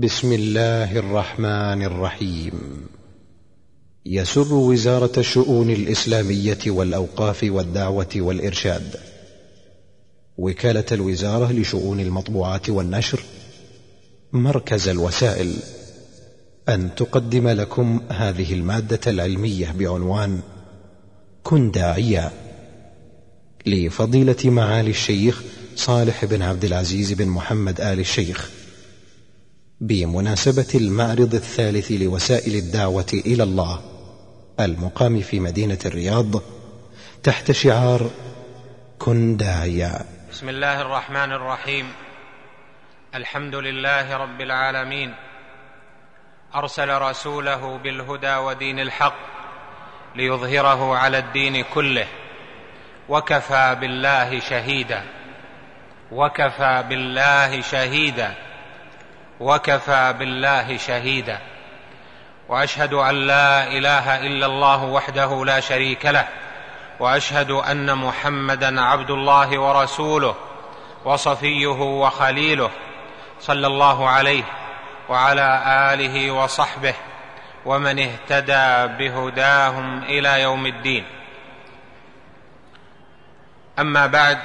بسم الله الرحمن الرحيم. يسر وزارة الشؤون الإسلامية والأوقاف والدعوة والإرشاد. وكالة الوزارة لشؤون المطبوعات والنشر مركز الوسائل. أن تقدم لكم هذه المادة العلمية بعنوان كن داعيا. لفضيلة معالي الشيخ صالح بن عبد العزيز بن محمد آل الشيخ بمناسبة المعرض الثالث لوسائل الدعوة إلى الله المقام في مدينة الرياض تحت شعار كن داعيا بسم الله الرحمن الرحيم. الحمد لله رب العالمين. أرسل رسوله بالهدى ودين الحق ليظهره على الدين كله وكفى بالله شهيدا وكفى بالله شهيدا. وكفى بالله شهيدا. وأشهد أن لا إله إلا الله وحده لا شريك له. وأشهد أن محمدا عبد الله ورسوله وصفيه وخليله صلى الله عليه وعلى آله وصحبه ومن اهتدى بهداهم إلى يوم الدين. أما بعد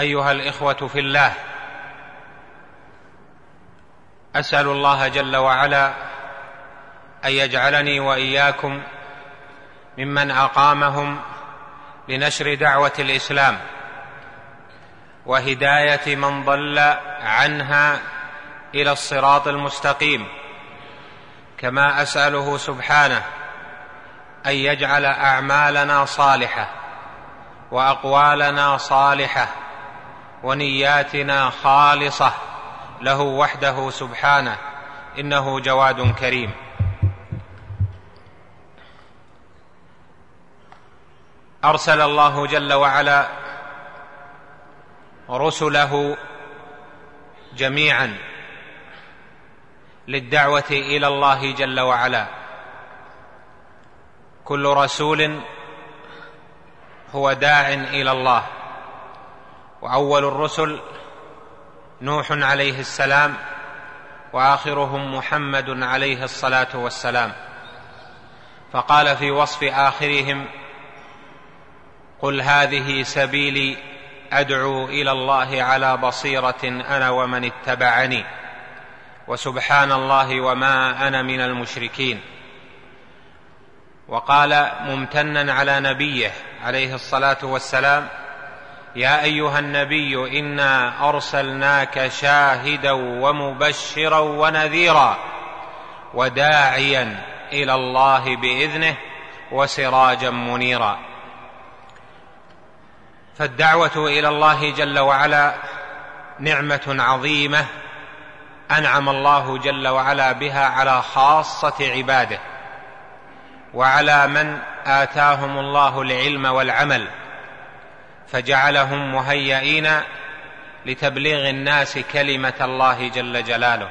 أيها الإخوة في الله أسأل الله جل وعلا أن يجعلني وإياكم ممن أقامهم لنشر دعوة الإسلام وهداية من ضل عنها إلى الصراط المستقيم كما أسأله سبحانه أن يجعل أعمالنا صالحة وأقوالنا صالحة ونياتنا خالصة له وحده سبحانه إنه جواد كريم. أرسل الله جل وعلا رسله جميعا للدعوة إلى الله جل وعلا. كل رسول هو داع إلى الله وأول الرسل نوح عليه السلام وآخرهم محمد عليه الصلاة والسلام. فقال في وصف آخرهم قل هذه سبيلي أدعو إلى الله على بصيرة أنا ومن اتبعني وسبحان الله وما أنا من المشركين. وقال ممتنا على نبيه عليه الصلاة والسلام يا أيها النبي إنا أرسلناك شاهدا ومبشرا ونذيرا وداعيا إلى الله بإذنه وسراجا منيرا. فالدعوة إلى الله جل وعلا نعمة عظيمة أنعم الله جل وعلا بها على خاصة عباده وعلى من آتاهم الله العلم والعمل. فجعلهم مهيئين لتبليغ الناس كلمة الله جل جلاله.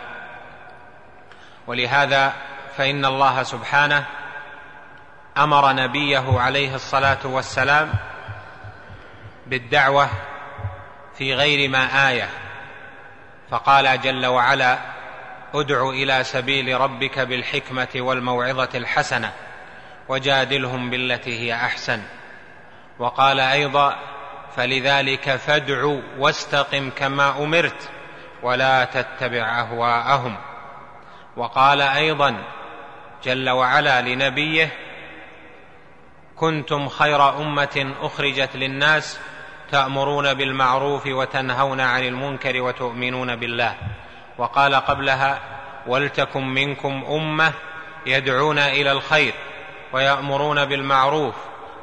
ولهذا فإن الله سبحانه أمر نبيه عليه الصلاة والسلام بالدعوة في غير ما آية فقال جل وعلا أدع إلى سبيل ربك بالحكمة والموعظة الحسنة وجادلهم بالتي هي أحسن وقال أيضا فلذلك فادع واستقم كما أمرت ولا تتبع أهواءهم. وقال أيضا جل وعلا لنبيه كنتم خير أمة أخرجت للناس تأمرون بالمعروف وتنهون عن المنكر وتؤمنون بالله. وقال قبلها ولتكن منكم أمة يدعون إلى الخير ويأمرون بالمعروف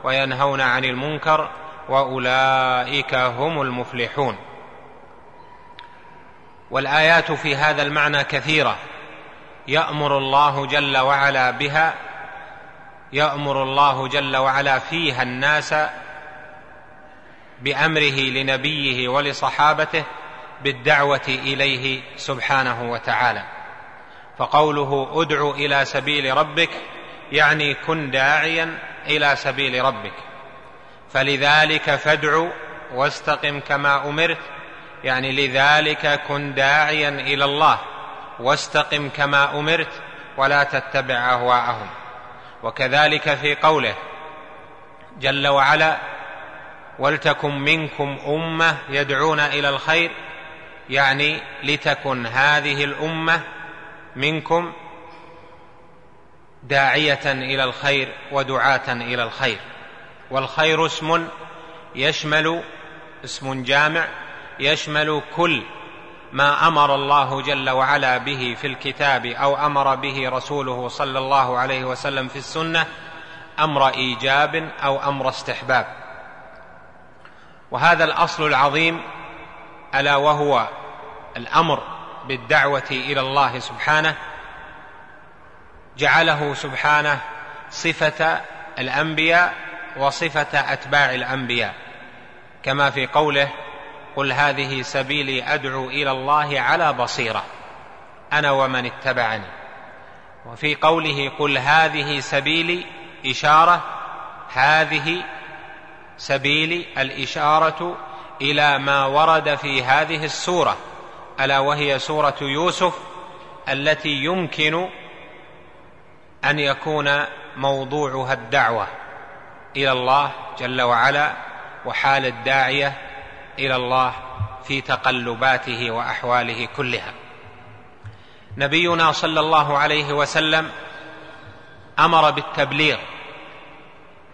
وينهون عن المنكر وأولئك هم المفلحون. والآيات في هذا المعنى كثيرة. يأمر الله جل وعلا بها يأمر الله جل وعلا فيها الناس بأمره لنبيه ولصحابته بالدعوة إليه سبحانه وتعالى. فقوله ادع إلى سبيل ربك يعني كن داعيا إلى سبيل ربك. فلذلك فادع واستقم كما أمرت. يعني لذلك كن داعيا إلى الله. واستقم كما أمرت ولا تتبع أهواءهم. وكذلك في قوله جل وعلا ولتكن منكم أمة يدعون إلى الخير. يعني لتكن هذه الأمة منكم داعية إلى الخير ودعاة إلى الخير. والخير اسم يشمل اسم جامع يشمل كل ما أمر الله جل وعلا به في الكتاب أو أمر به رسوله صلى الله عليه وسلم في السنة أمر إيجاب أو أمر استحباب. وهذا الأصل العظيم ألا وهو الأمر بالدعوة إلى الله سبحانه جعله سبحانه صفة الأنبياء وصفة أتباع الأنبياء. كما في قوله قل هذه سبيلي أدعو إلى الله على بصيرة أنا ومن اتبعني. وفي قوله قل هذه سبيلي إشارة هذه سبيلي الإشارة إلى ما ورد في هذه السورة ألا وهي سورة يوسف التي يمكن أن يكون موضوعها الدعوة. إلى الله جل وعلا وحال الداعية إلى الله في تقلباته وأحواله كلها. نبينا صلى الله عليه وسلم أمر بالتبليغ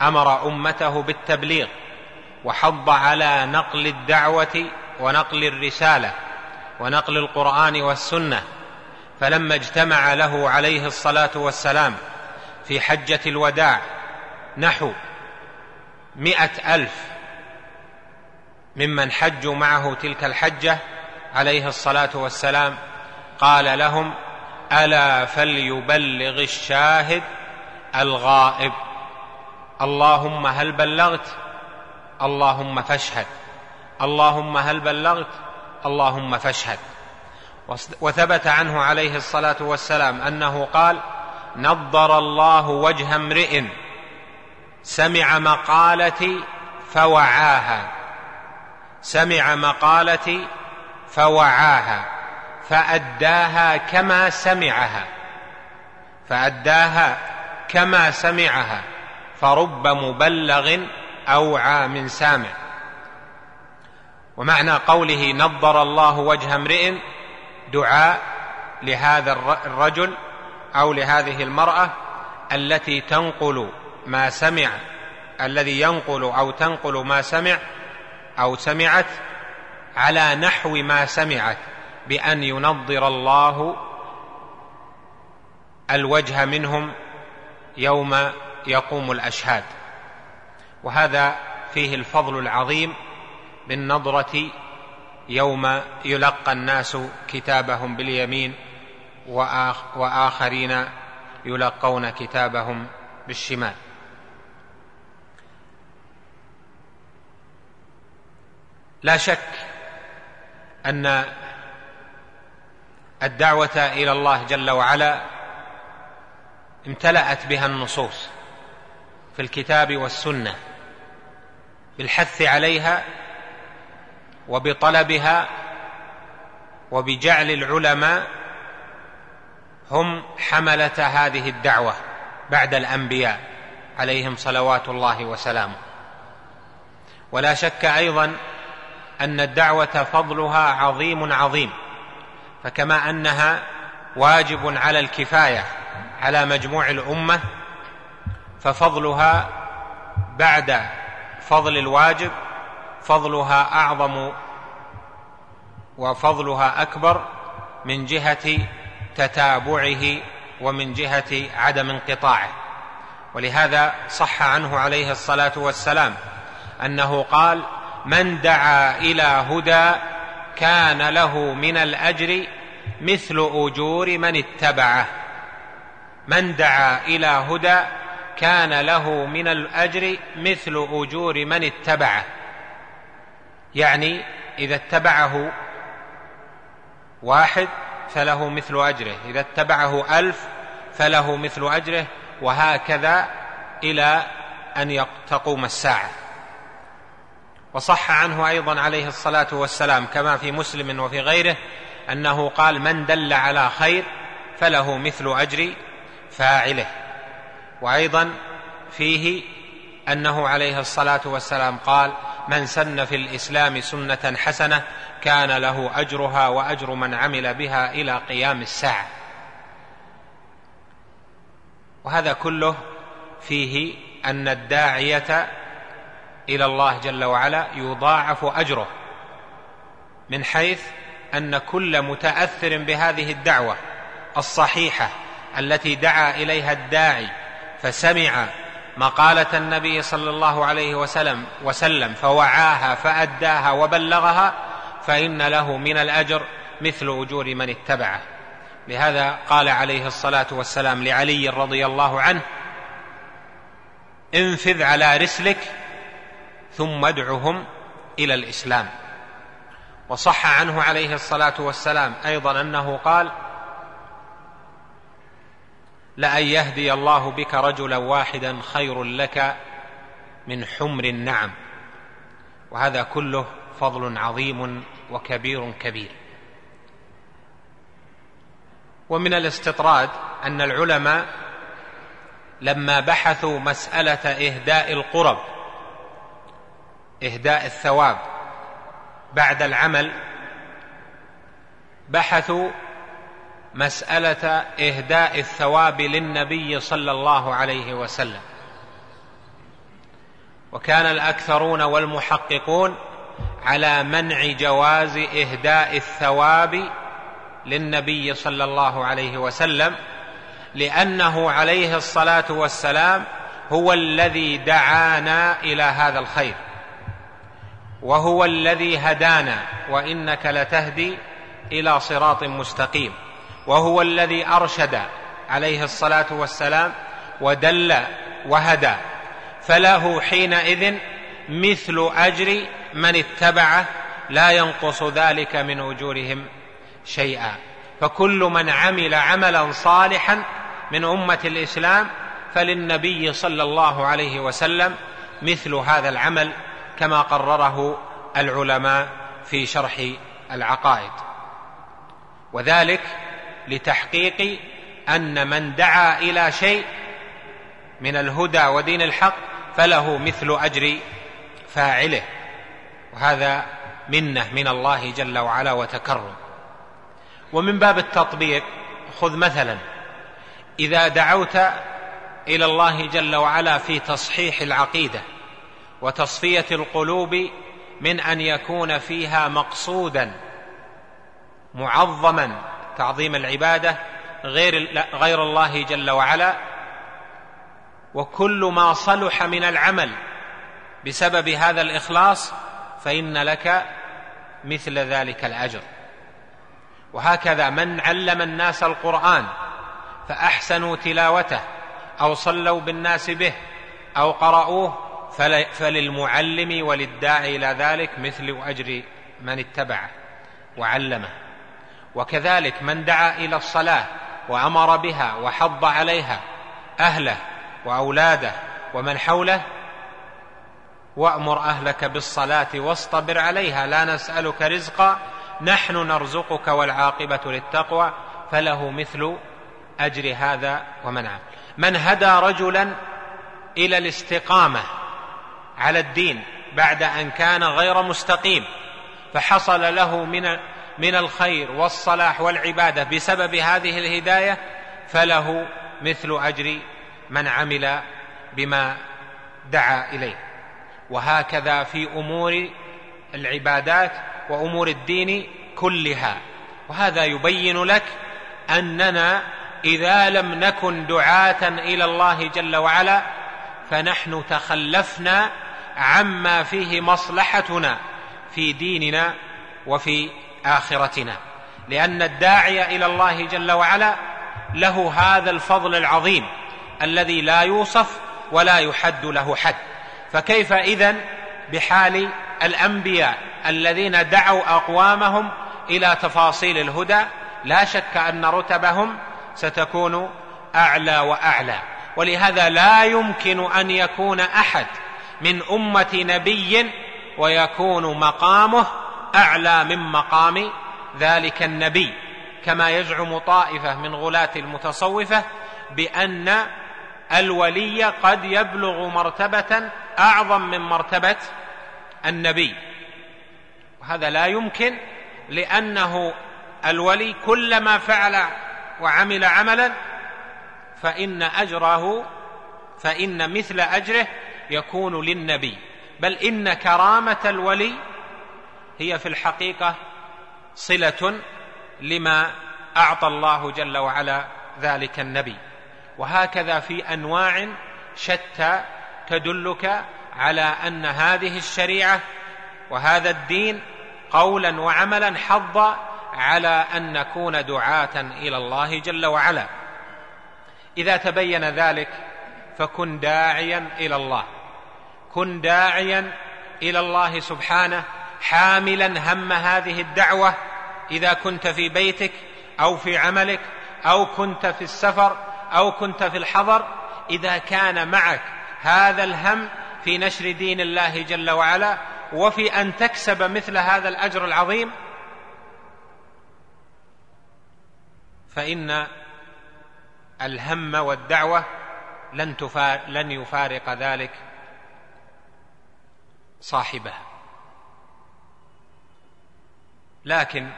أمر أمته بالتبليغ وحض على نقل الدعوة ونقل الرسالة ونقل القرآن والسنة. فلما اجتمع له عليه الصلاة والسلام في حجة الوداع نحو مائه ألف ممن حجوا معه تلك الحجة عليه الصلاة والسلام. قال لهم ألا فليبلغ الشاهد الغائب. اللهم هل بلغت؟ اللهم فاشهد. اللهم هل بلغت؟ اللهم فاشهد. وثبت عنه عليه الصلاة والسلام أنه قال نضر الله وجه امرئ سمع مقالتي فوعاها. سمع مقالتي فوعاها. فأداها كما سمعها. فأداها كما سمعها. فرب مبلغ أوعى من سامع. ومعنى قوله نضر الله وجه امرئ دعاء لهذا الرجل أو لهذه المرأة التي تنقل ما سمع الذي ينقل أو تنقل ما سمع أو سمعت على نحو ما سمعت بأن ينضر الله الوجه منهم يوم يقوم الأشهاد. وهذا فيه الفضل العظيم بالنضره يوم يلقى الناس كتابهم باليمين وآخرين يلقون كتابهم بالشمال. لا شك أن الدعوة إلى الله جل وعلا امتلأت بها النصوص في الكتاب والسنة بالحث عليها وبطلبها وبجعل العلماء هم حملة هذه الدعوة بعد الأنبياء عليهم صلوات الله وسلامه. ولا شك أيضا أن الدعوة فضلها عظيم عظيم فكما أنها واجب على الكفاية على مجموع الأمة ففضلها بعد فضل الواجب فضلها أعظم وفضلها أكبر من جهة تتابعه ومن جهة عدم انقطاعه. ولهذا صح عنه عليه الصلاة والسلام أنه قال من دعا إلى هدى كان له من الأجر مثل أجور من اتبعه. من دعا إلى هدى كان له من الأجر مثل أجور من اتبعه. يعني إذا اتبعه واحد فله مثل أجره إذا اتبعه ألف فله مثل أجره وهكذا إلى أن تقوم الساعة. وصح عنه أيضا عليه الصلاة والسلام كما في مسلم وفي غيره أنه قال من دل على خير فله مثل أجر فاعله وأيضا فيه أنه عليه الصلاة والسلام قال من سن في الإسلام سنة حسنة كان له أجرها وأجر من عمل بها إلى قيام الساعة وهذا كله فيه أن الداعية إلى الله جل وعلا يضاعف أجره من حيث أن كل متأثر بهذه الدعوة الصحيحة التي دعا إليها الداعي فسمع مقالة النبي صلى الله عليه وسلم وسلم فوعاها فأداها وبلغها فإن له من الأجر مثل أجور من اتبعه. لهذا قال عليه الصلاة والسلام لعلي رضي الله عنه انفذ على رسلك ثم ادعهم إلى الإسلام. وصح عنه عليه الصلاة والسلام أيضا أنه قال لأن يهدي الله بك رجلا واحدا خير لك من حمر النعم وهذا كله فضل عظيم وكبير كبير. ومن الاستطراد أن العلماء لما بحثوا مسألة إهداء القرب إهداء الثواب بعد العمل بحثوا مسألة إهداء الثواب للنبي صلى الله عليه وسلم. وكان الأكثرون والمحققون على منع جواز إهداء الثواب للنبي صلى الله عليه وسلم لأنه عليه الصلاة والسلام هو الذي دعانا إلى هذا الخير. وهو الذي هدانا وإنك لتهدي إلى صراط مستقيم. وهو الذي أرشد عليه الصلاة والسلام ودل وهدى. فله حينئذ مثل أجر من اتبعه لا ينقص ذلك من أجورهم شيئا. فكل من عمل عملا صالحا من أمة الإسلام فللنبي صلى الله عليه وسلم مثل هذا العمل كما قرره العلماء في شرح العقائد. وذلك لتحقيق أن من دعا إلى شيء من الهدى ودين الحق فله مثل أجر فاعله. وهذا منة من الله جل وعلا وتكرم. ومن باب التطبيق خذ مثلا. إذا دعوت إلى الله جل وعلا في تصحيح العقيدة وتصفية القلوب من أن يكون فيها مقصودا معظما تعظيم العبادة غير غير الله جل وعلا. وكل ما صلح من العمل بسبب هذا الإخلاص فإن لك مثل ذلك الأجر. وهكذا من علم الناس القرآن فأحسنوا تلاوته أو صلوا بالناس به أو قرأوه فللمعلم وللداعي إلى ذلك مثل أجر من اتبعه وعلمه. وكذلك من دعا إلى الصلاة وأمر بها وحض عليها أهله وأولاده ومن حوله وأمر أهلك بالصلاة واصطبر عليها لا نسألك رزقا نحن نرزقك والعاقبة للتقوى فله مثل أجر هذا ومن عمل من هدى رجلا إلى الاستقامة على الدين بعد أن كان غير مستقيم فحصل له من من الخير والصلاح والعبادة بسبب هذه الهداية فله مثل أجر من عمل بما دعا إليه. وهكذا في أمور العبادات وأمور الدين كلها. وهذا يبين لك أننا إذا لم نكن دعاة إلى الله جل وعلا فنحن تخلفنا عما فيه مصلحتنا في ديننا وفي آخرتنا. لأن الداعي إلى الله جل وعلا له هذا الفضل العظيم الذي لا يوصف ولا يحد له حد. فكيف إذن بحال الأنبياء الذين دعوا أقوامهم إلى تفاصيل الهدى؟ لا شك أن رتبهم ستكون أعلى وأعلى. ولهذا لا يمكن أن يكون أحد من أمة نبي ويكون مقامه أعلى من مقام ذلك النبي كما يزعم طائفة من غلاة المتصوفة بأن الولي قد يبلغ مرتبة أعظم من مرتبة النبي. وهذا لا يمكن لأنه الولي كلما فعل وعمل عملا فإن أجره فإن مثل أجره يكون للنبي بل إن كرامة الولي هي في الحقيقة صلة لما أعطى الله جل وعلا ذلك النبي. وهكذا في أنواع شتى تدلك على أن هذه الشريعة وهذا الدين قولا وعملا حض على أن نكون دعاة إلى الله جل وعلا. إذا تبين ذلك فكن داعيا إلى الله. كن داعيا إلى الله سبحانه حاملا هم هذه الدعوة إذا كنت في بيتك أو في عملك أو كنت في السفر أو كنت في الحضر إذا كان معك هذا الهم في نشر دين الله جل وعلا وفي أن تكسب مثل هذا الأجر العظيم فإن الهم والدعوة لن, لن يفارق ذلك. صاحبه لكن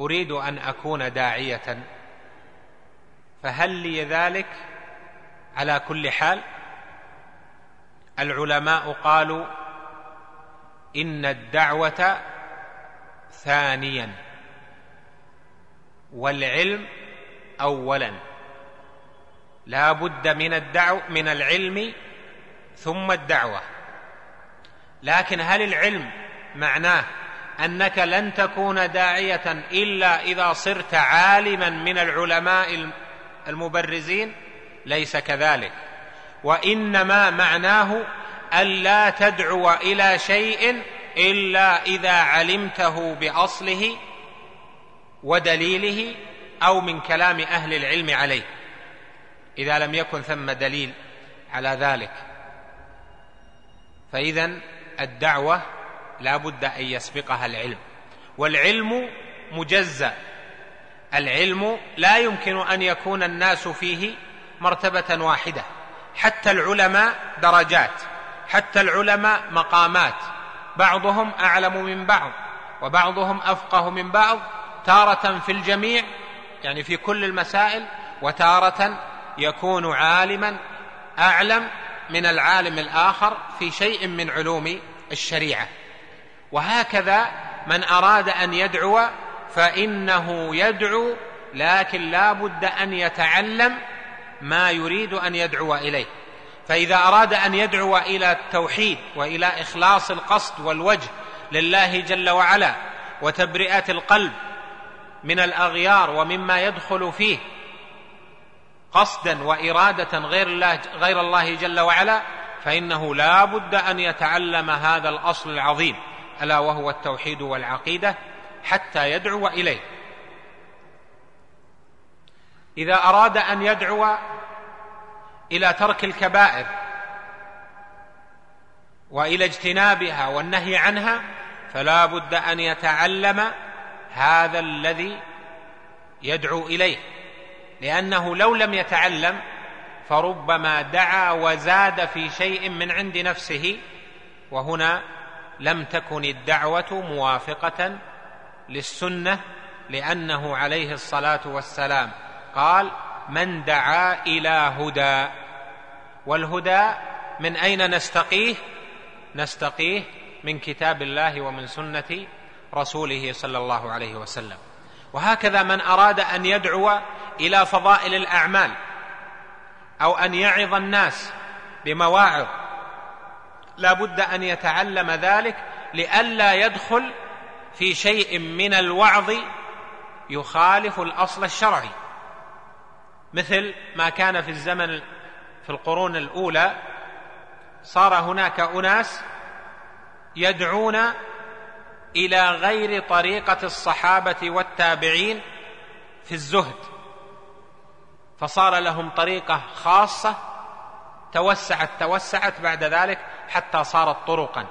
أريد أن أكون داعية. فهل لي ذلك؟ على كل حال العلماء قالوا إن الدعوة ثانيا والعلم اولا. لا بد من الدعو من العلم ثم الدعوة. لكن هل العلم معناه أنك لن تكون داعية إلا إذا صرت عالما من العلماء المبرزين؟ ليس كذلك. وإنما معناه الا تدعو إلى شيء إلا إذا علمته بأصله ودليله أو من كلام أهل العلم عليه. إذا لم يكن ثم دليل على ذلك. فاذا الدعوة لا بد أن يسبقها العلم والعلم مجزأ. العلم لا يمكن أن يكون الناس فيه مرتبة واحدة حتى العلماء درجات حتى العلماء مقامات. بعضهم أعلم من بعض وبعضهم أفقه من بعض تارة في الجميع يعني في كل المسائل وتارة يكون عالما أعلم من العالم الآخر في شيء من علوم الشريعة. وهكذا من أراد أن يدعو فإنه يدعو لكن لا بد أن يتعلم ما يريد أن يدعو إليه. فإذا أراد أن يدعو إلى التوحيد وإلى إخلاص القصد والوجه لله جل وعلا وتبرئة القلب من الأغيار ومما يدخل فيه قصدا وإرادة غير الله غير الله جل وعلا فإنه لا بد أن يتعلم هذا الأصل العظيم ألا وهو التوحيد والعقيدة حتى يدعو إليه. إذا أراد أن يدعو إلى ترك الكبائر وإلى اجتنابها والنهي عنها فلا بد أن يتعلم هذا الذي يدعو إليه. لأنه لو لم يتعلم فربما دعا وزاد في شيء من عند نفسه وهنا لم تكن الدعوة موافقة للسنة لأنه عليه الصلاة والسلام. قال من دعا إلى هدى والهدى من أين نستقيه؟ نستقيه من كتاب الله ومن سنة رسوله صلى الله عليه وسلم. وهكذا من أراد أن يدعو إلى فضائل الأعمال أو أن يعظ الناس بمواعظ لا بد أن يتعلم ذلك لئلا يدخل في شيء من الوعظ يخالف الأصل الشرعي. مثل ما كان في الزمن في القرون الأولى صار هناك أناس يدعون إلى غير طريقة الصحابة والتابعين في الزهد. فصار لهم طريقة خاصة توسعت توسعت بعد ذلك حتى صارت طرقا.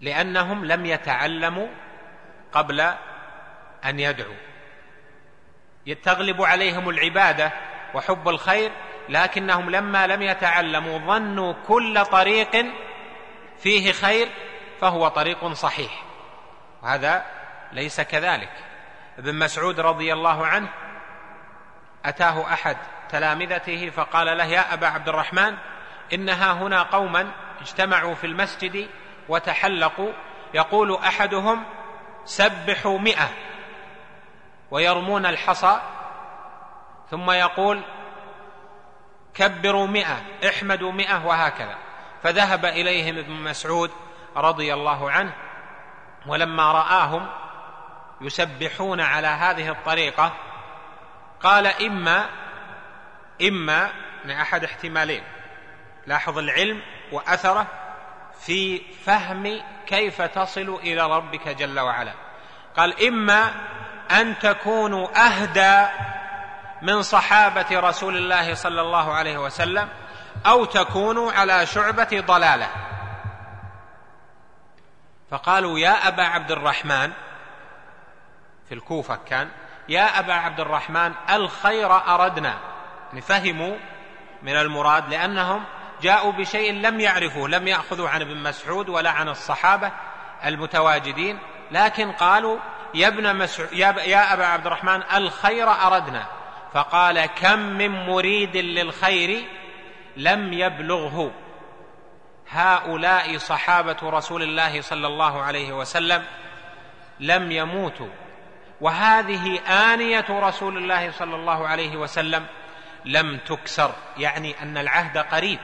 لأنهم لم يتعلموا قبل أن يدعوا. تغلب عليهم العبادة وحب الخير لكنهم لما لم يتعلموا ظنوا كل طريق فيه خير فهو طريق صحيح. وهذا ليس كذلك. ابن مسعود رضي الله عنه أتاه أحد تلامذته فقال له يا أبا عبد الرحمن انها هنا قوما اجتمعوا في المسجد وتحلقوا يقول أحدهم سبحوا مئة ويرمون الحصى ثم يقول كبروا مئة احمدوا مئة وهكذا. فذهب إليهم ابن مسعود رضي الله عنه ولما رآهم يسبحون على هذه الطريقة قال إما إما من أحد احتمالين لاحظ العلم وأثره في فهم كيف تصل إلى ربك جل وعلا. قال إما أن تكونوا أهدى من صحابة رسول الله صلى الله عليه وسلم أو تكونوا على شعبة ضلالة. فقالوا يا أبا عبد الرحمن في الكوفة كان يا أبا عبد الرحمن الخير أردنا. يعني فهموا من المراد لأنهم جاءوا بشيء لم يعرفوه لم يأخذوا عن ابن مسعود ولا عن الصحابة المتواجدين لكن قالوا يا ابن مسعود يا أبا عبد الرحمن الخير أردنا. فقال كم من مريد للخير لم يبلغه. هؤلاء صحابة رسول الله صلى الله عليه وسلم لم يموتوا. وهذه آنية رسول الله صلى الله عليه وسلم لم تكسر يعني أن العهد قريب.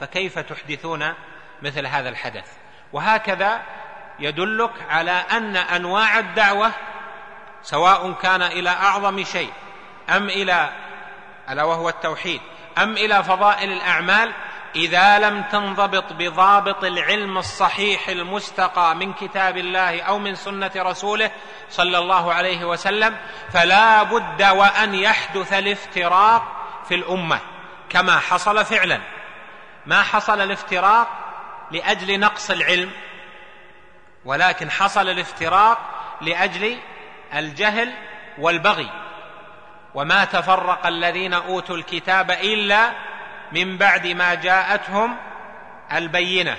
فكيف تحدثون مثل هذا الحدث؟ وهكذا يدلك على أن أنواع الدعوة سواء كان إلى أعظم شيء أم إلى ألا وهو التوحيد أم إلى فضائل الأعمال إذا لم تنضبط بضابط العلم الصحيح المستقى من كتاب الله أو من سنة رسوله صلى الله عليه وسلم فلا بد وأن يحدث الافتراق في الأمة كما حصل فعلا. ما حصل الافتراق لأجل نقص العلم ولكن حصل الافتراق لأجل الجهل والبغي. وما تفرق الذين أوتوا الكتاب إلا من بعد ما جاءتهم البينة.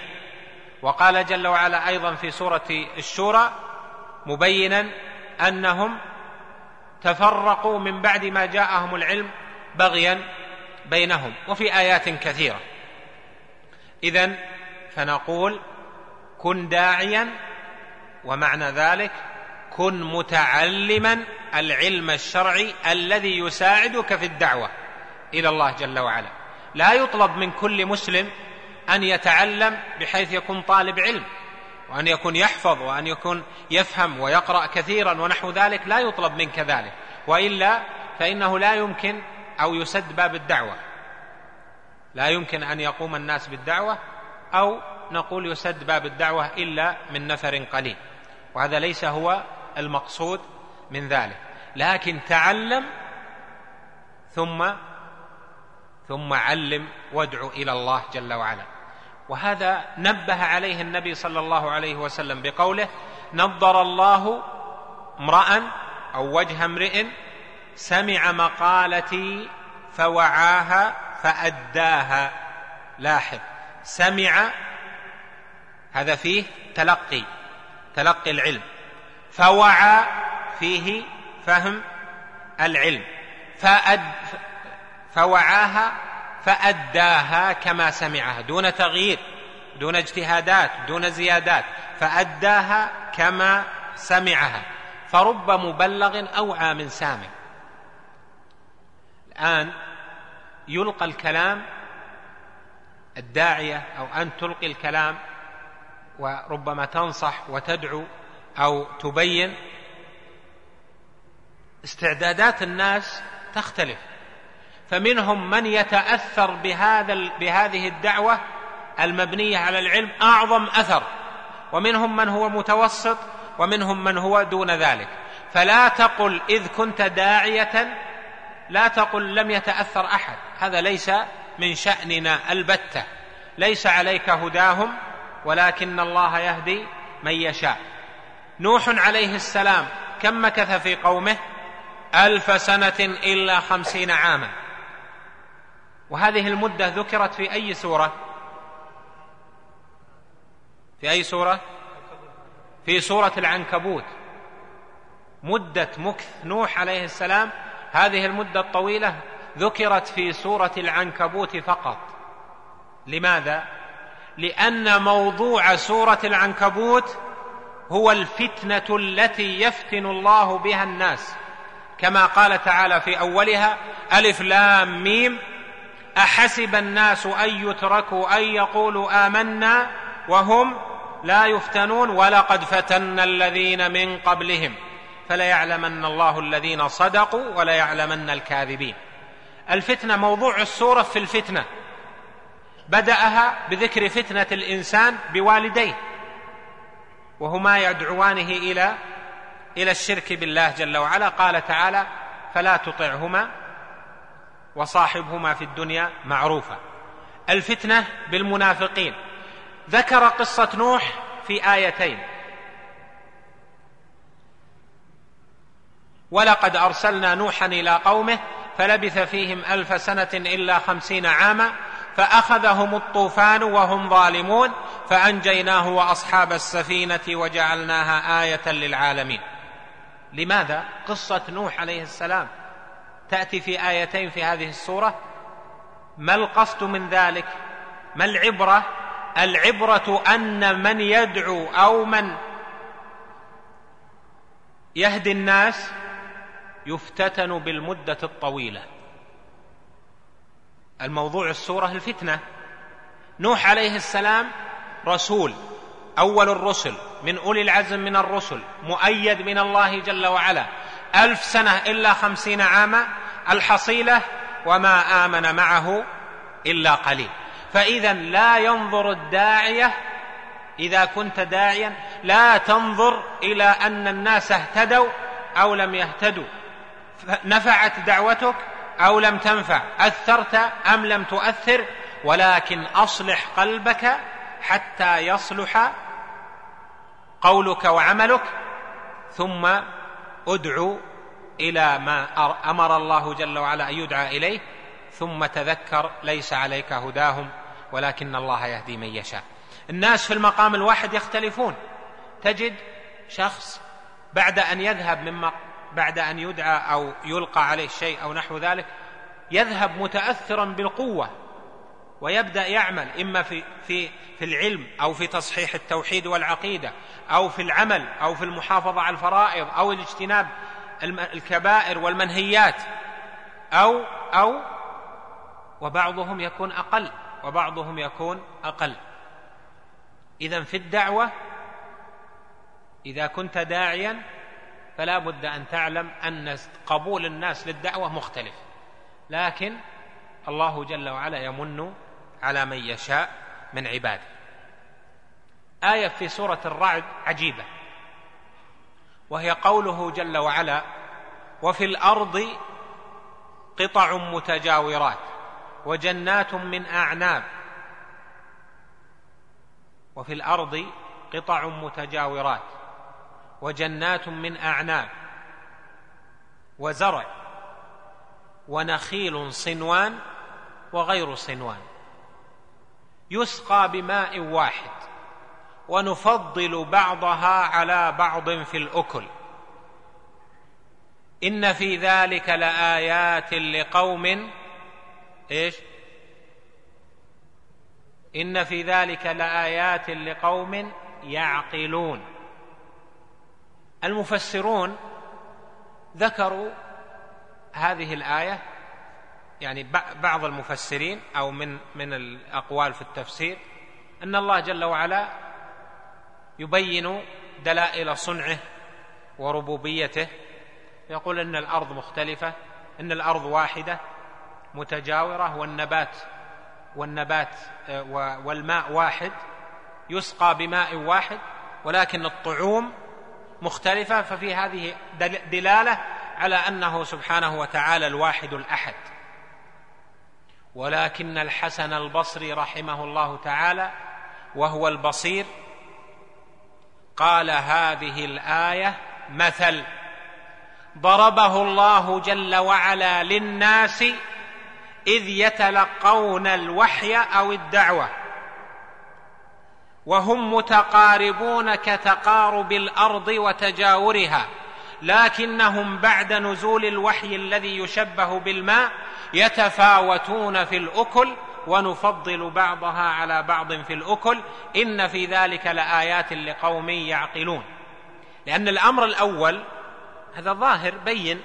وقال جل وعلا أيضا في سورة الشورى مبينا أنهم تفرقوا من بعد ما جاءهم العلم بغيا بينهم وفي آيات كثيرة. اذا فنقول كن داعيا ومعنى ذلك كن متعلما العلم الشرعي الذي يساعدك في الدعوة إلى الله جل وعلا. لا يطلب من كل مسلم أن يتعلم بحيث يكون طالب علم وأن يكون يحفظ وأن يكون يفهم ويقرأ كثيرا ونحو ذلك لا يطلب منك ذلك. وإلا فإنه لا يمكن أو يسد باب الدعوة. لا يمكن أن يقوم الناس بالدعوة أو نقول يسد باب الدعوة إلا من نفر قليل. وهذا ليس هو المقصود من ذلك. لكن تعلم ثم ثم علم وادع إلى الله جل وعلا. وهذا نبه عليه النبي صلى الله عليه وسلم بقوله نضر الله امرا أو وجه امرئ سمع مقالتي فوعاها فأداها. لاحظ سمع هذا فيه تلقي تلقي العلم. فوعى فيه فهم العلم. فأد فوعاها فأداها كما سمعها دون تغيير دون اجتهادات دون زيادات فأداها كما سمعها. فرب مبلغ أوعى من سامع. الآن يلقى الكلام الداعية أو أن تلقي الكلام وربما تنصح وتدعو أو تبين. استعدادات الناس تختلف. فمنهم من يتأثر بهذا بهذه الدعوة المبنية على العلم أعظم أثر. ومنهم من هو متوسط ومنهم من هو دون ذلك. فلا تقل إذ كنت داعية لا تقل لم يتأثر أحد. هذا ليس من شأننا البتة. ليس عليك هداهم ولكن الله يهدي من يشاء. نوح عليه السلام كم مكث في قومه؟ ألف سنة إلا خمسين عاما. وهذه المدة ذكرت في أي سورة؟ في أي سورة؟ في سورة العنكبوت. مدة مكث نوح عليه السلام هذه المدة الطويلة ذكرت في سورة العنكبوت فقط. لماذا؟ لأن موضوع سورة العنكبوت هو الفتنة التي يفتن الله بها الناس. كما قال تعالى في أولها ألف لام ميم أحسب الناس أن يتركوا أن يقولوا آمنا وهم لا يفتنون ولقد فتنا الذين من قبلهم فليعلمن الله الذين صدقوا وليعلمن الكاذبين. الفتنة موضوع السورة في الفتنة. بدأها بذكر فتنة الإنسان بوالديه وهما يدعوانه إلى إلى الشرك بالله جل وعلا. قال تعالى فلا تطعهما وصاحبهما في الدنيا معروفا الفتنة بالمنافقين. ذكر قصة نوح في آيتين. ولقد أرسلنا نوحا إلى قومه فلبث فيهم ألف سنة إلا خمسين عاما فأخذهم الطوفان وهم ظالمون فأنجيناه وأصحاب السفينة وجعلناها آية للعالمين. لماذا؟ قصة نوح عليه السلام. تأتي في آيتين في هذه السورة؟ ما القصد من ذلك؟ ما العبرة؟ العبرة أن من يدعو أو من يهدي الناس يفتتن بالمدة الطويلة. الموضوع السورة الفتنة. نوح عليه السلام رسول أول الرسل من أولي العزم من الرسل مؤيد من الله جل وعلا. ألف سنة إلا خمسين عاما الحصيلة وما آمن معه إلا قليل. فاذا لا ينظر الداعية إذا كنت داعيا لا تنظر إلى أن الناس اهتدوا أو لم يهتدوا. نفعت دعوتك أو لم تنفع أثرت أم لم تؤثر ولكن أصلح قلبك حتى يصلح قولك وعملك ثم ادعو إلى ما أمر الله جل وعلا أن يدعى إليه ثم تذكر ليس عليك هداهم ولكن الله يهدي من يشاء. الناس في المقام الواحد يختلفون. تجد شخص بعد أن يذهب من بعد أن يدعى أو يلقى عليه شيء أو نحو ذلك يذهب متاثرا بالقوة. ويبدأ يعمل إما في في في العلم أو في تصحيح التوحيد والعقيدة أو في العمل أو في المحافظة على الفرائض أو الاجتناب الكبائر والمنهيات أو أو وبعضهم يكون أقل وبعضهم يكون أقل. إذا في الدعوة إذا كنت داعيا فلا بد أن تعلم أن قبول الناس للدعوة مختلف. لكن الله جل وعلا يمن على من يشاء من عباده. آية في سورة الرعد عجيبة. وهي قوله جل وعلا وفي الأرض قطع متجاورات وجنات من أعناب. وفي الأرض قطع متجاورات وجنات من أعناب. وزرع ونخيل صنوان وغير صنوان. يسقى بماء واحد ونفضل بعضها على بعض في الأكل. إن في ذلك لآيات لقوم إيش؟ إن في ذلك لآيات لقوم يعقلون. المفسرون ذكروا هذه الآية يعني بعض المفسرين أو من من الأقوال في التفسير أن الله جل وعلا يبين دلائل صنعه وربوبيته يقول إن الأرض مختلفة إن الأرض واحدة متجاورة والنبات والنبات آه، والماء واحد يسقى بماء واحد ولكن الطعوم مختلفة ففي هذه دلالة على أنه سبحانه وتعالى الواحد الأحد. ولكن الحسن البصري رحمه الله تعالى وهو البصير قال هذه الآية مثل ضربه الله جل وعلا للناس إذ يتلقون الوحي أو الدعوة وهم متقاربون كتقارب الأرض وتجاورها لكنهم بعد نزول الوحي الذي يشبه بالماء يتفاوتون في الأكل ونفضل بعضها على بعض في الأكل. إن في ذلك لآيات لقوم يعقلون. لأن الأمر الأول هذا ظاهر بين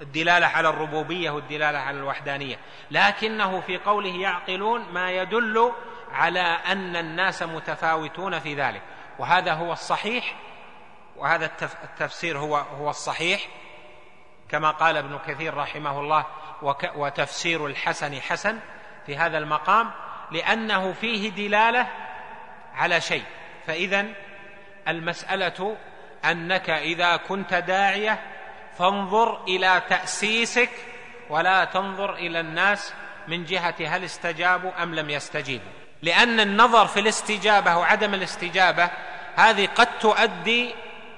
الدلالة على الربوبية والدلالة على الوحدانية. لكنه في قوله يعقلون ما يدل على أن الناس متفاوتون في ذلك. وهذا هو الصحيح وهذا التفسير هو هو الصحيح. كما قال ابن كثير رحمه الله وتفسير الحسن حسن في هذا المقام لأنه فيه دلالة على شيء. فإذا المسألة أنك إذا كنت داعية فانظر إلى تأسيسك ولا تنظر إلى الناس من جهة هل استجابوا أم لم يستجيبوا. لأن النظر في الاستجابة وعدم الاستجابة هذه قد تؤدي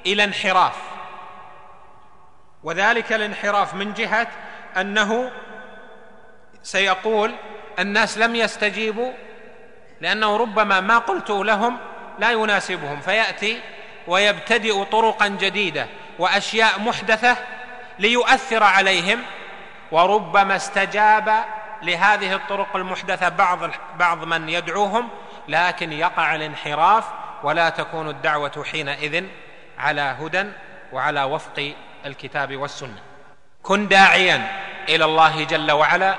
إلى انحراف. وذلك الانحراف من جهة أنه سيقول الناس لم يستجيبوا لأنه ربما ما قلت لهم لا يناسبهم فيأتي ويبتدئ طرقا جديدة وأشياء محدثة ليؤثر عليهم وربما استجاب لهذه الطرق المحدثة بعض بعض من يدعوهم لكن يقع الانحراف ولا تكون الدعوة حينئذ على هدى وعلى وفق الكتاب والسنة. كن داعيا إلى الله جل وعلا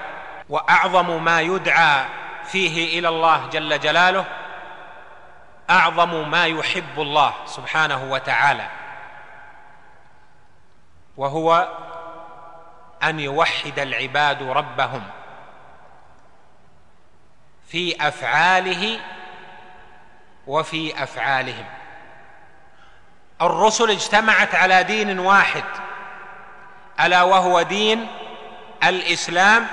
وأعظم ما يدعى فيه إلى الله جل جلاله أعظم ما يحب الله سبحانه وتعالى وهو أن يوحد العباد ربهم في أفعاله وفي أفعالهم. الرسل اجتمعت على دين واحد ألا وهو دين الإسلام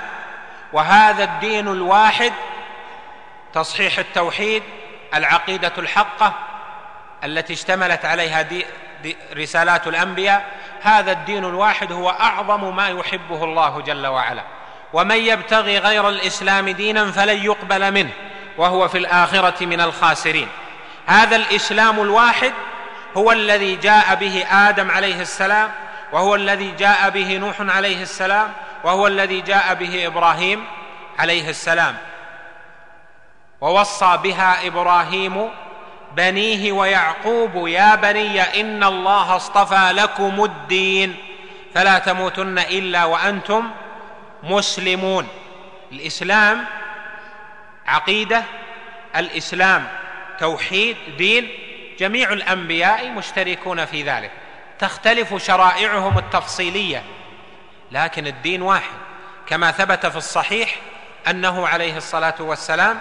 وهذا الدين الواحد تصحيح التوحيد العقيدة الحقة التي اشتملت عليها دي دي رسالات الأنبياء هذا الدين الواحد هو أعظم ما يحبه الله جل وعلا. ومن يبتغي غير الإسلام دينا فلن يقبل منه وهو في الآخرة من الخاسرين. هذا الإسلام الواحد هو الذي جاء به آدم عليه السلام وهو الذي جاء به نوح عليه السلام وهو الذي جاء به إبراهيم عليه السلام. ووصى بها إبراهيم بنيه ويعقوب يا بني إن الله اصطفى لكم الدين فلا تموتن إلا وأنتم مسلمون. الإسلام عقيدة الإسلام توحيد دين. جميع الأنبياء مشتركون في ذلك. تختلف شرائعهم التفصيلية لكن الدين واحد. كما ثبت في الصحيح أنه عليه الصلاة والسلام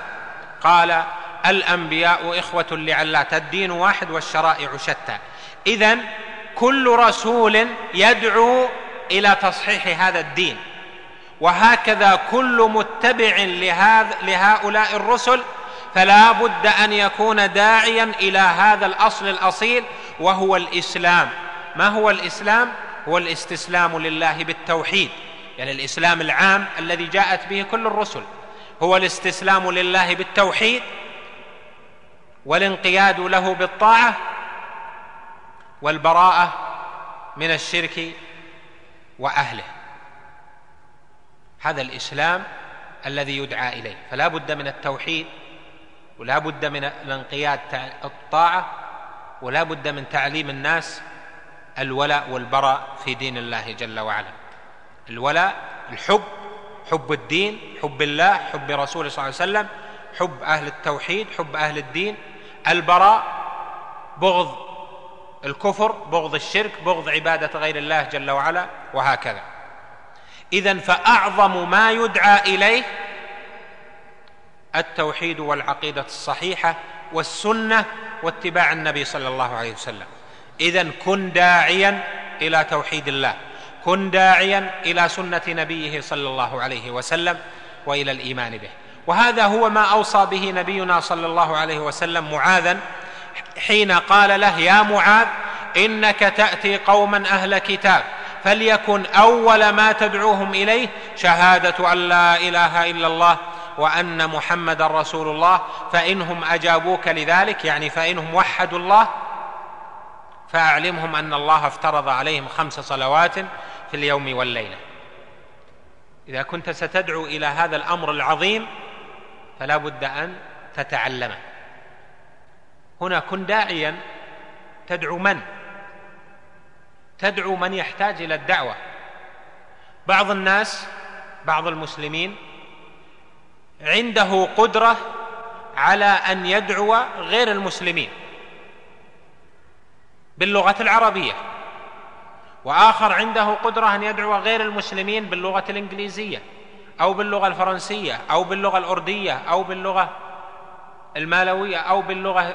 قال الأنبياء إخوة لعلات الدين واحد والشرائع شتى. اذا كل رسول يدعو إلى تصحيح هذا الدين وهكذا كل متبع لهذا لهؤلاء الرسل فلا بد أن يكون داعيا إلى هذا الأصل الأصيل وهو الإسلام. ما هو الإسلام؟ هو الاستسلام لله بالتوحيد. يعني الإسلام العام الذي جاءت به كل الرسل هو الاستسلام لله بالتوحيد والانقياد له بالطاعة والبراءة من الشرك وأهله. هذا الإسلام الذي يدعى إليه. فلا بد من التوحيد ولا بد من الانقياد الطاعة ولا بد من تعليم الناس الولاء والبراء في دين الله جل وعلا. الولاء الحب حب الدين حب الله حب رسوله صلى الله عليه وسلم حب أهل التوحيد حب أهل الدين. البراء بغض الكفر بغض الشرك بغض عبادة غير الله جل وعلا وهكذا. اذا فأعظم ما يدعى إليه التوحيد والعقيدة الصحيحة والسنة واتباع النبي صلى الله عليه وسلم. اذا كن داعيا إلى توحيد الله. كن داعيا إلى سنة نبيه صلى الله عليه وسلم وإلى الإيمان به. وهذا هو ما أوصى به نبينا صلى الله عليه وسلم معاذا حين قال له يا معاذ إنك تأتي قوما أهل كتاب فليكن أول ما تدعوهم إليه شهادة أن لا إله إلا الله وأن محمدا رسول الله فانهم أجابوك لذلك يعني فانهم وحدوا الله فأعلمهم أن الله افترض عليهم خمس صلوات في اليوم والليلة. إذا كنت ستدعو إلى هذا الأمر العظيم فلا بد أن تتعلمه هنا كن داعيا تدعو من؟ تدعو من يحتاج إلى الدعوة. بعض الناس بعض المسلمين عنده قدرة على أن يدعو غير المسلمين باللغة العربية. وآخر عنده قدرة أن يدعو غير المسلمين باللغة الإنجليزية أو باللغة الفرنسية أو باللغة الأردية أو باللغة المالوية أو باللغة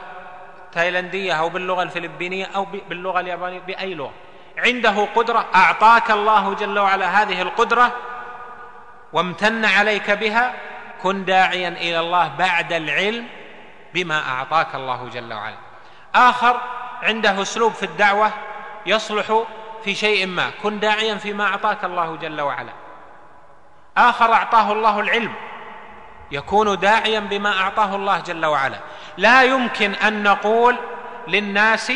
التايلانديه أو باللغة الفلبينية أو باللغة اليابانية بأي لغة. عنده قدرة. أعطاك الله جل وعلا هذه القدرة وامتن عليك بها كن داعيا إلى الله بعد العلم بما أعطاك الله جل وعلا. آخر عنده أسلوب في الدعوة يصلح في شيء ما. كن داعيا فيما أعطاك الله جل وعلا. آخر أعطاه الله العلم. يكون داعيا بما أعطاه الله جل وعلا. لا يمكن أن نقول للناس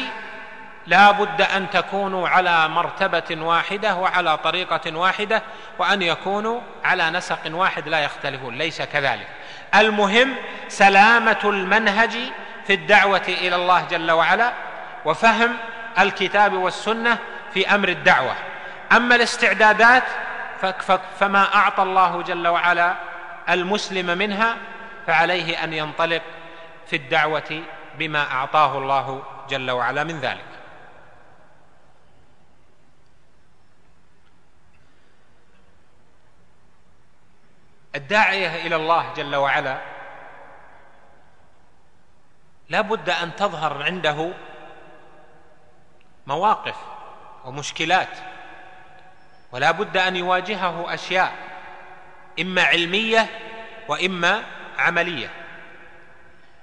لا بد أن تكونوا على مرتبة واحدة وعلى طريقة واحدة وأن يكونوا على نسق واحد لا يختلفون ليس كذلك. المهم سلامة المنهج في الدعوة إلى الله جل وعلا وفهم الكتاب والسنة في أمر الدعوة. أما الاستعدادات فما أعطى الله جل وعلا المسلم منها فعليه أن ينطلق في الدعوة بما أعطاه الله جل وعلا من ذلك. الداعية إلى الله جل وعلا لا بد أن تظهر عنده مواقف ومشكلات ولا بد أن يواجهه أشياء إما علمية وإما عملية.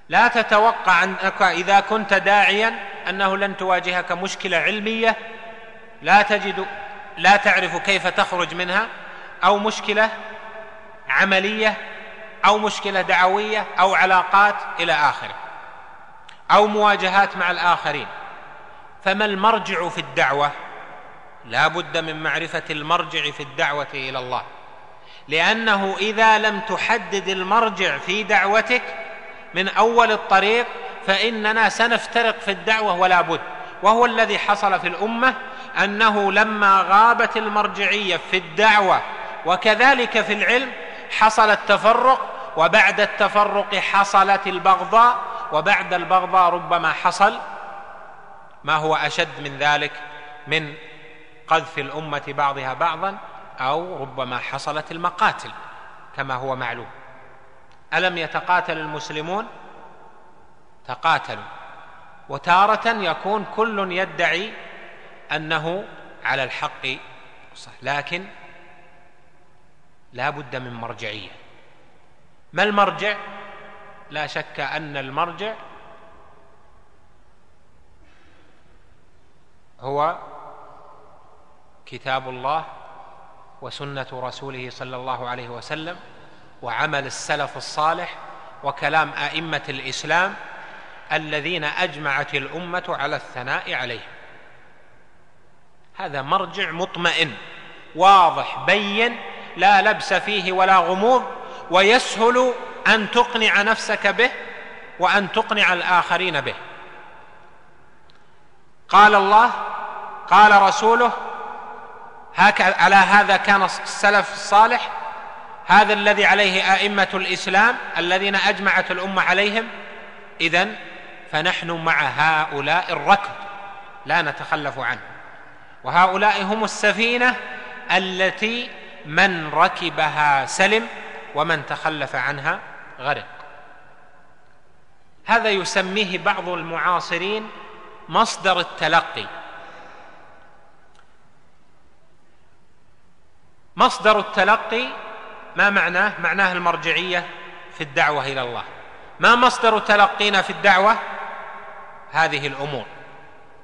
لا تتوقع انك إذا كنت داعيا أنه لن تواجهك مشكلة علمية لا تجد لا تعرف كيف تخرج منها أو مشكلة عملية أو مشكلة دعوية أو علاقات إلى آخره أو مواجهات مع الآخرين. فما المرجع في الدعوة؟ لا بد من معرفة المرجع في الدعوة إلى الله. لأنه إذا لم تحدد المرجع في دعوتك من أول الطريق فإننا سنفترق في الدعوة ولا بد. وهو الذي حصل في الأمة أنه لما غابت المرجعية في الدعوة وكذلك في العلم حصل التفرق وبعد التفرق حصلت البغضاء وبعد البغضاء ربما حصل ما هو أشد من ذلك من قذف الأمة بعضها بعضا أو ربما حصلت المقاتل كما هو معلوم. ألم يتقاتل المسلمون؟ تقاتلوا. وتارة يكون كل يدعي أنه على الحق لكن لا بد من مرجعية. ما المرجع؟ لا شك أن المرجع هو كتاب الله وسنة رسوله صلى الله عليه وسلم وعمل السلف الصالح وكلام أئمة الإسلام الذين أجمعت الأمة على الثناء عليه. هذا مرجع مطمئن واضح بين لا لبس فيه ولا غموض ويسهل أن تقنع نفسك به وأن تقنع الآخرين به. قال الله قال رسوله هكذا على هذا كان السلف الصالح هذا الذي عليه أئمة الإسلام الذين أجمعت الأمة عليهم اذا فنحن مع هؤلاء الركب لا نتخلف عنه وهؤلاء هم السفينة التي من ركبها سلم ومن تخلف عنها غرق. هذا يسميه بعض المعاصرين مصدر التلقي. مصدر التلقي ما معناه؟ معناه المرجعية في الدعوة إلى الله. ما مصدر تلقينا في الدعوة؟ هذه الأمور.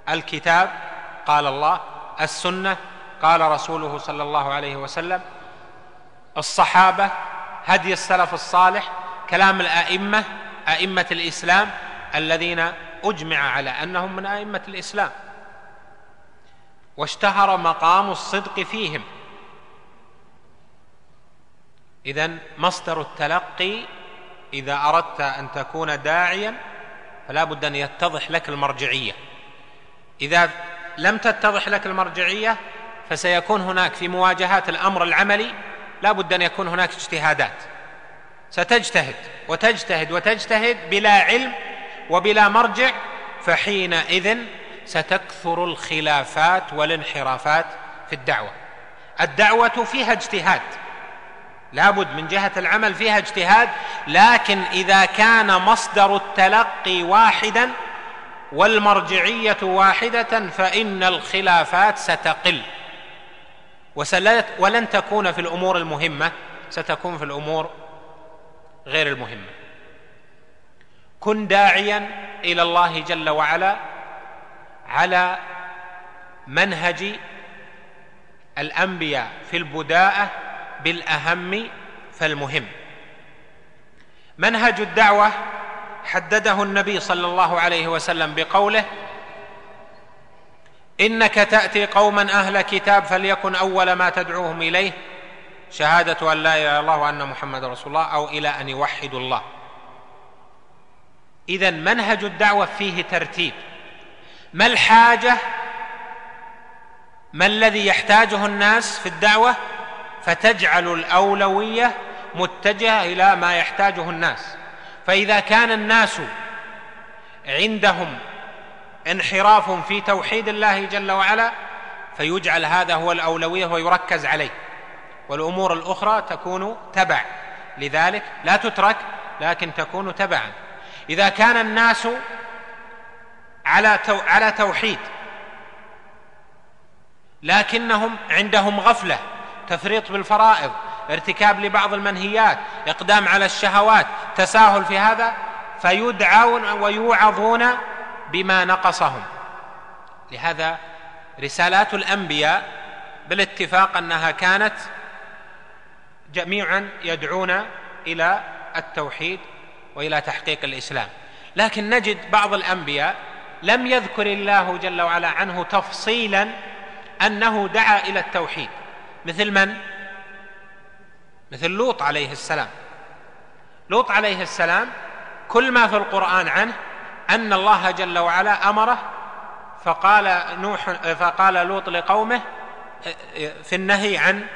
الكتاب قال الله السنة قال رسوله صلى الله عليه وسلم الصحابة هدي السلف الصالح كلام الأئمة أئمة الإسلام الذين أجمع على أنهم من أئمة الإسلام. واشتهر مقام الصدق فيهم. اذا مصدر التلقي إذا أردت أن تكون داعيا فلا بد أن يتضح لك المرجعية. إذا لم تتضح لك المرجعية فسيكون هناك في مواجهات الأمر العملي لا بد أن يكون هناك اجتهادات. ستجتهد وتجتهد وتجتهد بلا علم وبلا مرجع فحينئذ ستكثر الخلافات والانحرافات في الدعوة. الدعوة فيها اجتهاد. لابد من جهة العمل فيها اجتهاد لكن إذا كان مصدر التلقي واحدا والمرجعية واحدة فإن الخلافات ستقل. ولن تكون في الأمور المهمة ستكون في الأمور غير المهمة. كن داعيا إلى الله جل وعلا على منهج الأنبياء في البداءة بالأهم فالمهم. منهج الدعوة حدده النبي صلى الله عليه وسلم بقوله إنك تأتي قوما أهل كتاب فليكن أول ما تدعوهم إليه. شهادة أن لا إله إلا الله وأن محمد رسول الله أو إلى أن يوحدوا الله. اذا منهج الدعوة فيه ترتيب. ما الحاجة؟ ما الذي يحتاجه الناس في الدعوة؟ فتجعل الأولوية متجهة إلى ما يحتاجه الناس. فإذا كان الناس عندهم انحراف في توحيد الله جل وعلا فيجعل هذا هو الأولوية ويركز عليه. والأمور الأخرى تكون تبع. لذلك لا تترك لكن تكون تبعا. إذا كان الناس على على توحيد لكنهم عندهم غفلة تفريط بالفرائض ارتكاب لبعض المنهيات إقدام على الشهوات تساهل في هذا فيدعون ويوعظون بما نقصهم. لهذا رسالات الأنبياء بالاتفاق أنها كانت جميعا يدعون إلى التوحيد وإلى تحقيق الإسلام. لكن نجد بعض الأنبياء لم يذكر الله جل وعلا عنه تفصيلا أنه دعا إلى التوحيد. مثل من؟ مثل لوط عليه السلام. لوط عليه السلام كل ما في القرآن عنه أن الله جل وعلا أمره فقال نوح فقال لوط لقومه في النهي عن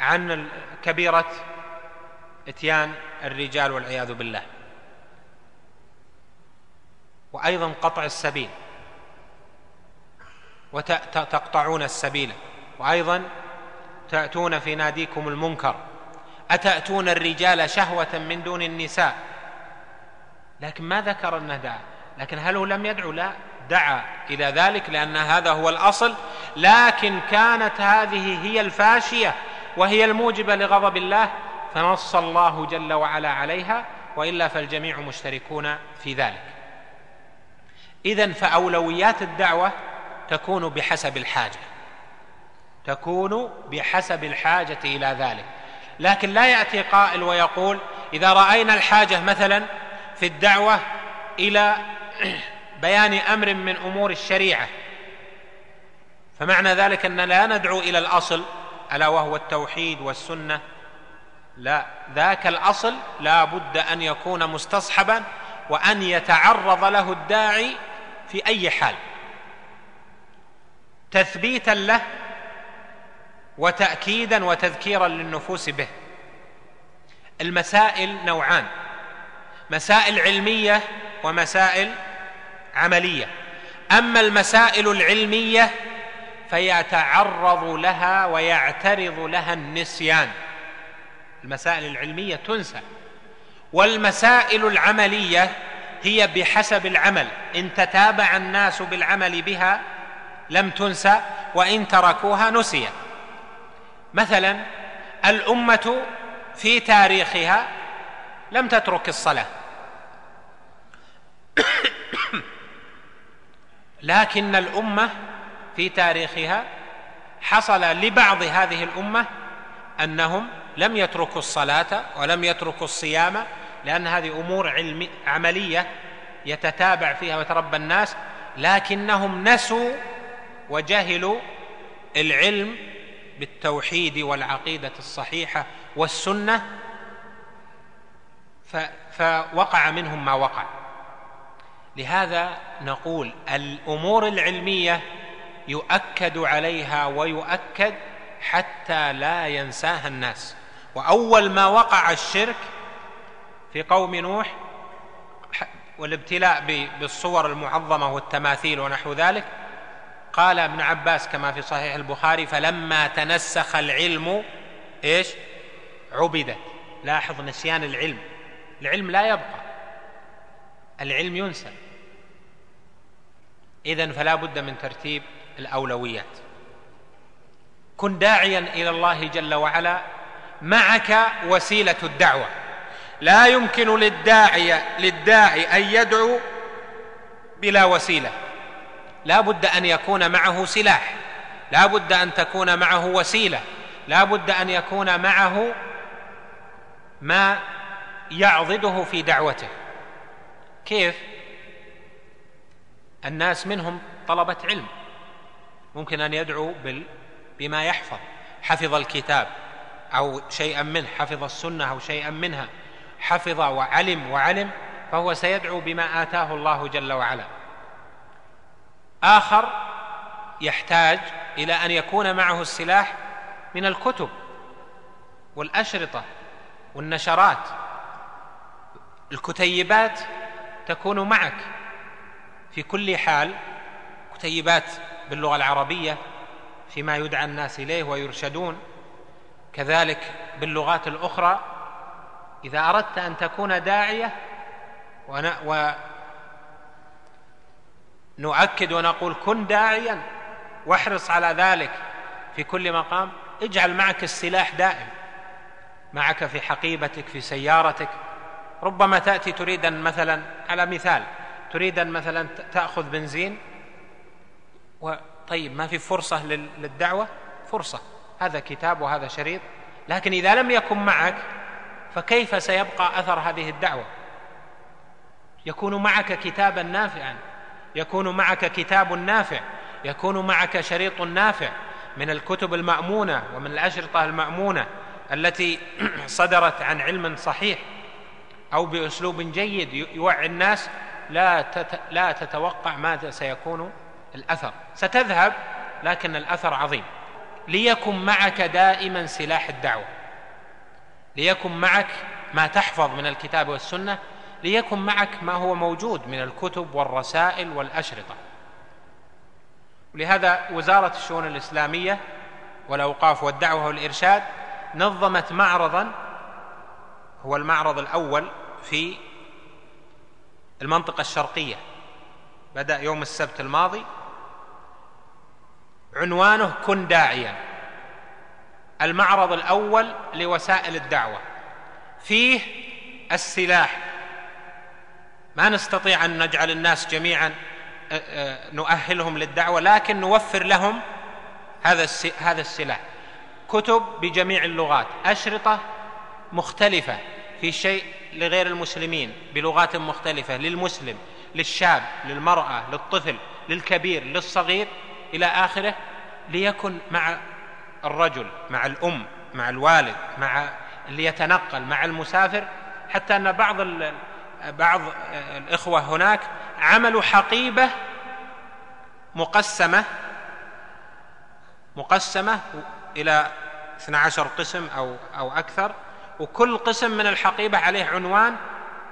عن كبيرة إتيان الرجال والعياذ بالله. وأيضا قطع السبيل وتقطعون السبيل. وأيضا تأتون في ناديكم المنكر. أتأتون الرجال شهوة من دون النساء؟ لكن ما ذكر أنه دعا. لكن هل هو لم يدعو؟ لا. دعا إلى ذلك لأن هذا هو الأصل. لكن كانت هذه هي الفاشية وهي الموجبة لغضب الله فنص الله جل وعلا عليها وإلا فالجميع مشتركون في ذلك. اذا فأولويات الدعوة تكون بحسب الحاجة. تكون بحسب الحاجة إلى ذلك. لكن لا يأتي قائل ويقول إذا رأينا الحاجة مثلا في الدعوة إلى بيان أمر من أمور الشريعة. فمعنى ذلك أن لا ندعو إلى الأصل ألا وهو التوحيد والسنة. لا ذاك الأصل لا بد أن يكون مستصحبا وأن يتعرض له الداعي في أي حال. تثبيتا له وتاكيدا وتذكيرا للنفوس به. المسائل نوعان. مسائل علمية ومسائل عملية. أما المسائل العلمية فيتعرض لها ويعترض لها النسيان. المسائل العلمية تنسى. والمسائل العملية هي بحسب العمل. إن تتابع الناس بالعمل بها لم تنسى وإن تركوها نسيت. مثلا الأمة في تاريخها لم تترك الصلاة. لكن الأمة في تاريخها حصل لبعض هذه الأمة أنهم لم يتركوا الصلاة ولم يتركوا الصيام لأن هذه أمور علم عملية يتتابع فيها ويتربى الناس لكنهم نسوا وجهلوا العلم بالتوحيد والعقيدة الصحيحة والسنة فوقع منهم ما وقع. لهذا نقول الأمور العلمية يؤكد عليها ويؤكد حتى لا ينساها الناس. وأول ما وقع الشرك في قوم نوح والابتلاء بالصور المعظمة والتماثيل ونحو ذلك قال ابن عباس كما في صحيح البخاري فلما تنسخ العلم إيش؟ عبدت. لاحظ نسيان العلم. العلم لا يبقى. العلم ينسى إذن فلا بد من ترتيب الأولويات. كن داعيا إلى الله جل وعلا معك وسيلة الدعوة. لا يمكن للداعي للداعي أن يدعو بلا وسيلة. لا بد أن يكون معه سلاح. لا بد أن تكون معه وسيلة. لا بد أن يكون معه ما يعضده في دعوته. كيف؟ الناس منهم طلبة علم. ممكن أن يدعو بما يحفظ. حفظ الكتاب أو شيئا منه. حفظ السنة أو شيئا منها. حفظ وعلم وعلم فهو سيدعو بما آتاه الله جل وعلا. آخر يحتاج إلى أن يكون معه السلاح من الكتب والأشرطة والنشرات. الكتيبات تكون معك في كل حال كتيبات باللغة العربية فيما يدعى الناس إليه ويرشدون كذلك باللغات الأخرى. إذا أردت أن تكون داعية ونؤكد ونقول كن داعيا واحرص على ذلك في كل مقام اجعل معك السلاح دائم معك في حقيبتك في سيارتك ربما تأتي تريد ان مثلا على مثال تريد ان مثلا تأخذ بنزين طيب ما في فرصة للدعوة؟ فرصة. هذا كتاب وهذا شريط. لكن إذا لم يكن معك فكيف سيبقى أثر هذه الدعوة؟ يكون معك كتابا نافعا. يكون معك كتاب نافع. يكون معك شريط نافع من الكتب المأمونة ومن الأشرطة المأمونة التي صدرت عن علم صحيح. أو بأسلوب جيد يوعي الناس لا لا تتوقع ماذا سيكون الأثر. ستذهب لكن الأثر عظيم. ليكن معك دائما سلاح الدعوة. ليكن معك ما تحفظ من الكتاب والسنة. ليكن معك ما هو موجود من الكتب والرسائل والأشرطة. ولهذا وزارة الشؤون الإسلامية والأوقاف والدعوة والإرشاد نظمت معرضا هو المعرض الأول في المنطقة الشرقية. بدأ يوم السبت الماضي. عنوانه كن داعيا. المعرض الأول لوسائل الدعوة. فيه السلاح. ما نستطيع أن نجعل الناس جميعا نؤهلهم للدعوة لكن نوفر لهم هذا هذا السلاح. كتب بجميع اللغات. أشرطة مختلفة. في شيء لغير المسلمين بلغات مختلفة للمسلم للشاب للمرأة للطفل للكبير للصغير إلى آخره ليكن مع الرجل مع الأم مع الوالد مع اللي يتنقل مع المسافر حتى أن بعض بعض الإخوة هناك عملوا حقيبة مقسمة مقسمة إلى 12 قسم أو أو أكثر وكل قسم من الحقيبة عليه عنوان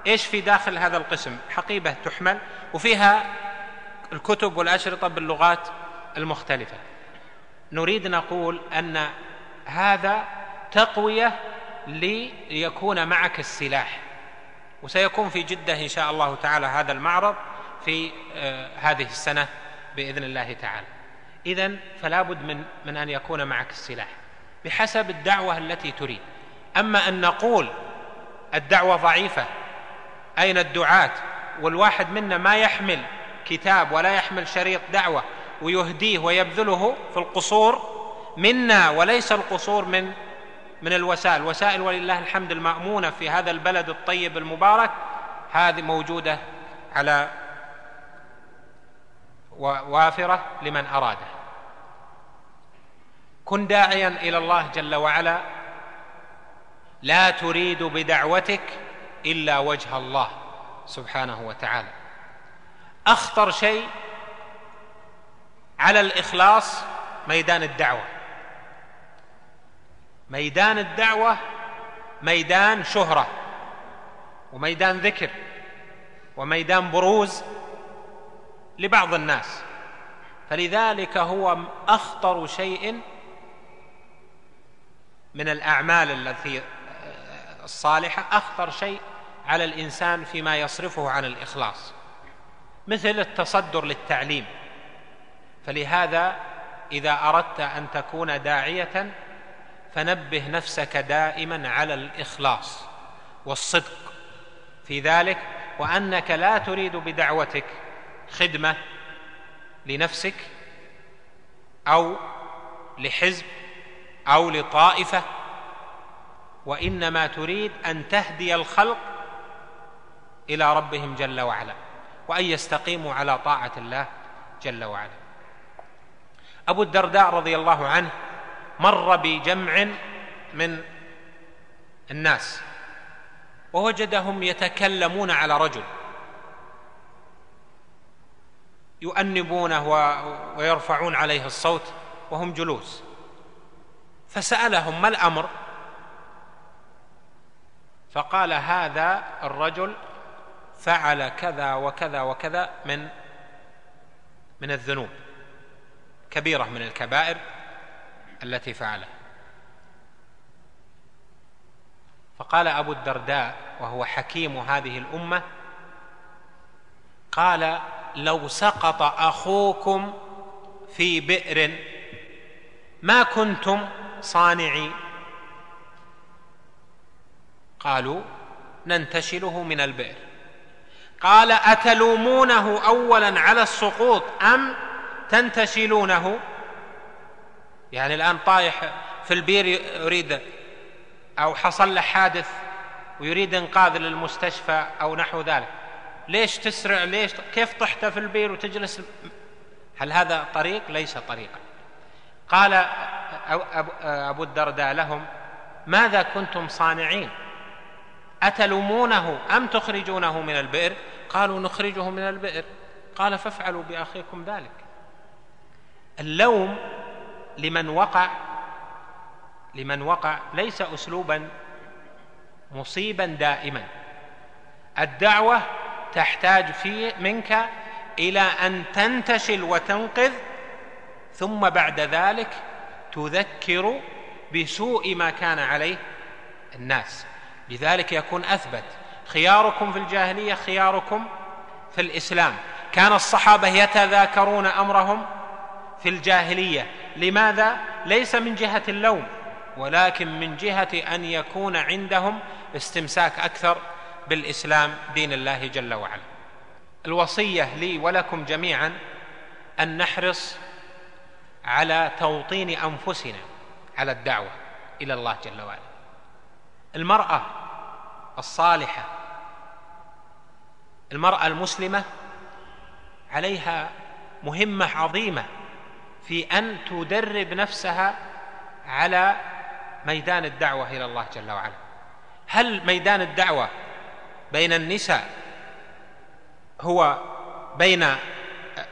إيش في داخل هذا القسم؟ حقيبة تحمل وفيها الكتب والأشرطة باللغات المختلفة. نريد نقول أن هذا تقوية ليكون معك السلاح وسيكون في جدة إن شاء الله تعالى هذا المعرض في آه، هذه السنة بإذن الله تعالى. اذا فلا بد من من أن يكون معك السلاح بحسب الدعوة التي تريد. أما أن نقول الدعوة ضعيفة أين الدعاة؟ والواحد منا ما يحمل كتاب ولا يحمل شريط دعوة ويهديه ويبذله في القصور منا وليس القصور من من الوسائل. وسائل ولله الحمد المأمونة في هذا البلد الطيب المبارك هذه موجودة على وافرة لمن أراده. كن داعيا إلى الله جل وعلا لا تريد بدعوتك إلا وجه الله سبحانه وتعالى. أخطر شيء على الإخلاص ميدان الدعوة. ميدان الدعوة ميدان شهرة وميدان ذكر وميدان بروز لبعض الناس. فلذلك هو أخطر شيء من الأعمال التي الصالحة أخطر شيء على الإنسان فيما يصرفه عن الإخلاص مثل التصدر للتعليم. فلهذا إذا أردت أن تكون داعية فنبه نفسك دائما على الإخلاص والصدق في ذلك وأنك لا تريد بدعوتك خدمة لنفسك أو لحزب أو لطائفة وإنما تريد أن تهدي الخلق إلى ربهم جل وعلا وأن يستقيموا على طاعة الله جل وعلا. أبو الدرداء رضي الله عنه مر بجمع من الناس ووجدهم يتكلمون على رجل يؤنبونه ويرفعون عليه الصوت وهم جلوس. فسألهم ما الأمر؟ فقال هذا الرجل فعل كذا وكذا وكذا من من الذنوب كبيرة من الكبائر التي فعلها فقال أبو الدرداء وهو حكيم هذه الأمة قال لو سقط أخوكم في بئر ما كنتم صانعين. قالوا ننتشله من البئر. قال أتلومونه اولا على السقوط أم تنتشلونه؟ يعني الآن طايح في البير يريد أو حصل له حادث ويريد إنقاذ للمستشفى أو نحو ذلك. ليش تسرع؟ ليش؟ كيف طحت في البير وتجلس؟ هل هذا طريق؟ ليس طريقا. قال ابو الدرداء لهم ماذا كنتم صانعين؟ أتلومونه أم تخرجونه من البئر؟ قالوا نخرجه من البئر. قال فافعلوا بأخيكم ذلك. اللوم لمن وقع لمن وقع ليس اسلوبا مصيبا دائما. الدعوة تحتاج في منك إلى أن تنتشل وتنقذ ثم بعد ذلك تذكر بسوء ما كان عليه الناس. لذلك يكون أثبت. خياركم في الجاهلية خياركم في الإسلام. كان الصحابة يتذاكرون أمرهم في الجاهلية. لماذا؟ ليس من جهة اللوم ولكن من جهة أن يكون عندهم استمساك أكثر بالإسلام دين الله جل وعلا. الوصية لي ولكم جميعا أن نحرص على توطين أنفسنا على الدعوة إلى الله جل وعلا. المرأة الصالحة. المرأة المسلمة عليها مهمة عظيمة في أن تدرب نفسها على ميدان الدعوة إلى الله جل وعلا. هل ميدان الدعوة بين النساء هو بين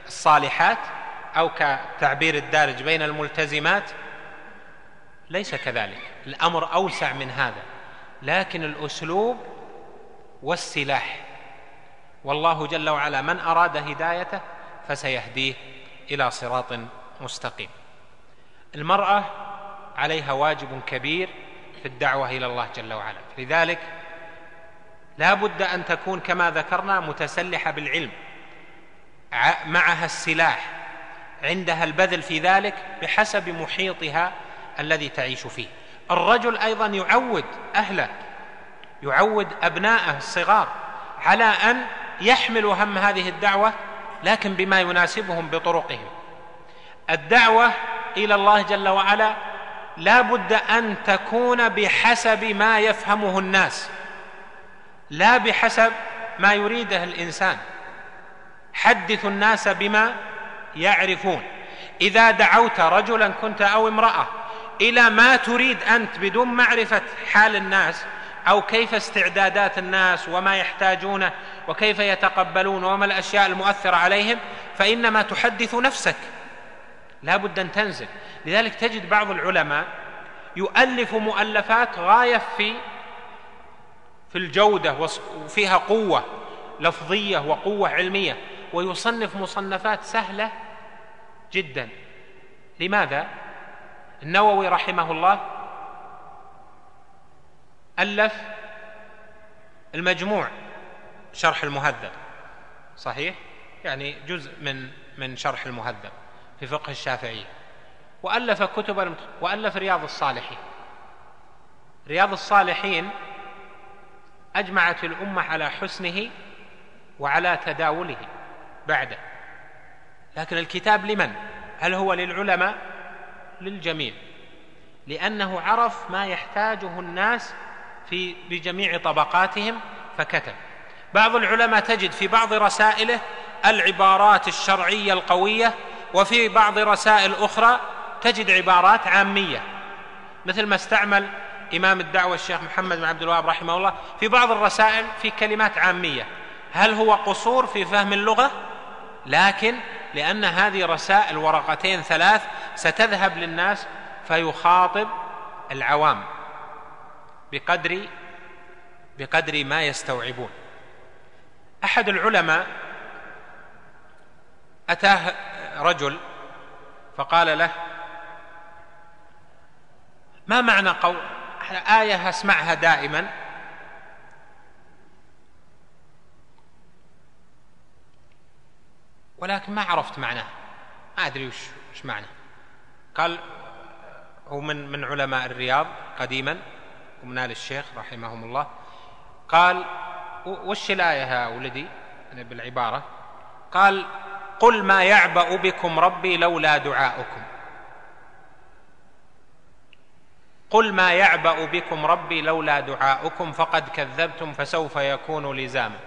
الصالحات أو كتعبير الدارج بين الملتزمات؟ ليس كذلك. الأمر أوسع من هذا. لكن الأسلوب والسلاح. والله جل وعلا من أراد هدايته فسيهديه إلى صراط مستقيم. المرأة عليها واجب كبير في الدعوة إلى الله جل وعلا. لذلك لا بد أن تكون كما ذكرنا متسلحة بالعلم معها السلاح عندها البذل في ذلك بحسب محيطها الذي تعيش فيه. الرجل أيضا يعود أهله يعود ابناءه الصغار على أن يحملوا هم هذه الدعوة لكن بما يناسبهم بطرقهم. الدعوة إلى الله جل وعلا لا بد أن تكون بحسب ما يفهمه الناس لا بحسب ما يريده الإنسان. حدثوا الناس بما يعرفون. إذا دعوت رجلا كنت أو امرأة إلى ما تريد أنت بدون معرفة حال الناس أو كيف استعدادات الناس وما يحتاجونه وكيف يتقبلون وما الأشياء المؤثرة عليهم فإنما تحدث نفسك. لا بد أن تنزل. لذلك تجد بعض العلماء يؤلف مؤلفات غاية في في الجودة وفيها قوة لفظية وقوة علمية ويصنف مصنفات سهلة جدا. لماذا؟ النووي رحمه الله ألف المجموع شرح المهذب. صحيح؟ يعني جزء من من شرح المهذب في فقه الشافعية. وألف كتب وألف رياض الصالحين. رياض الصالحين أجمعت الأمة على حسنه وعلى تداوله بعده. لكن الكتاب لمن؟ هل هو للعلماء؟ للجميع لأنه عرف ما يحتاجه الناس في بجميع طبقاتهم فكتب. بعض العلماء تجد في بعض رسائله العبارات الشرعية القوية وفي بعض رسائل أخرى تجد عبارات عامية. مثل ما استعمل إمام الدعوة الشيخ محمد بن عبد الوهاب رحمه الله في بعض الرسائل في كلمات عامية. هل هو قصور في فهم اللغة؟ لكن لأن هذه رسائل ورقتين ثلاث ستذهب للناس فيخاطب العوام بقدر بقدر ما يستوعبون. أحد العلماء أتاه رجل فقال له ما معنى قول آية أسمعها دائما؟ ولكن ما عرفت معناه. ما أدري وش, وش معنى. قال هو من من علماء الرياض قديما ومن آل الشيخ رحمهم الله. قال وش الآية يا ولدي؟ يعني بالعبارة. قال قل ما يعبأ بكم ربي لولا دعاؤكم. قل ما يعبأ بكم ربي لولا دعاؤكم فقد كذبتم فسوف يكون لزاما.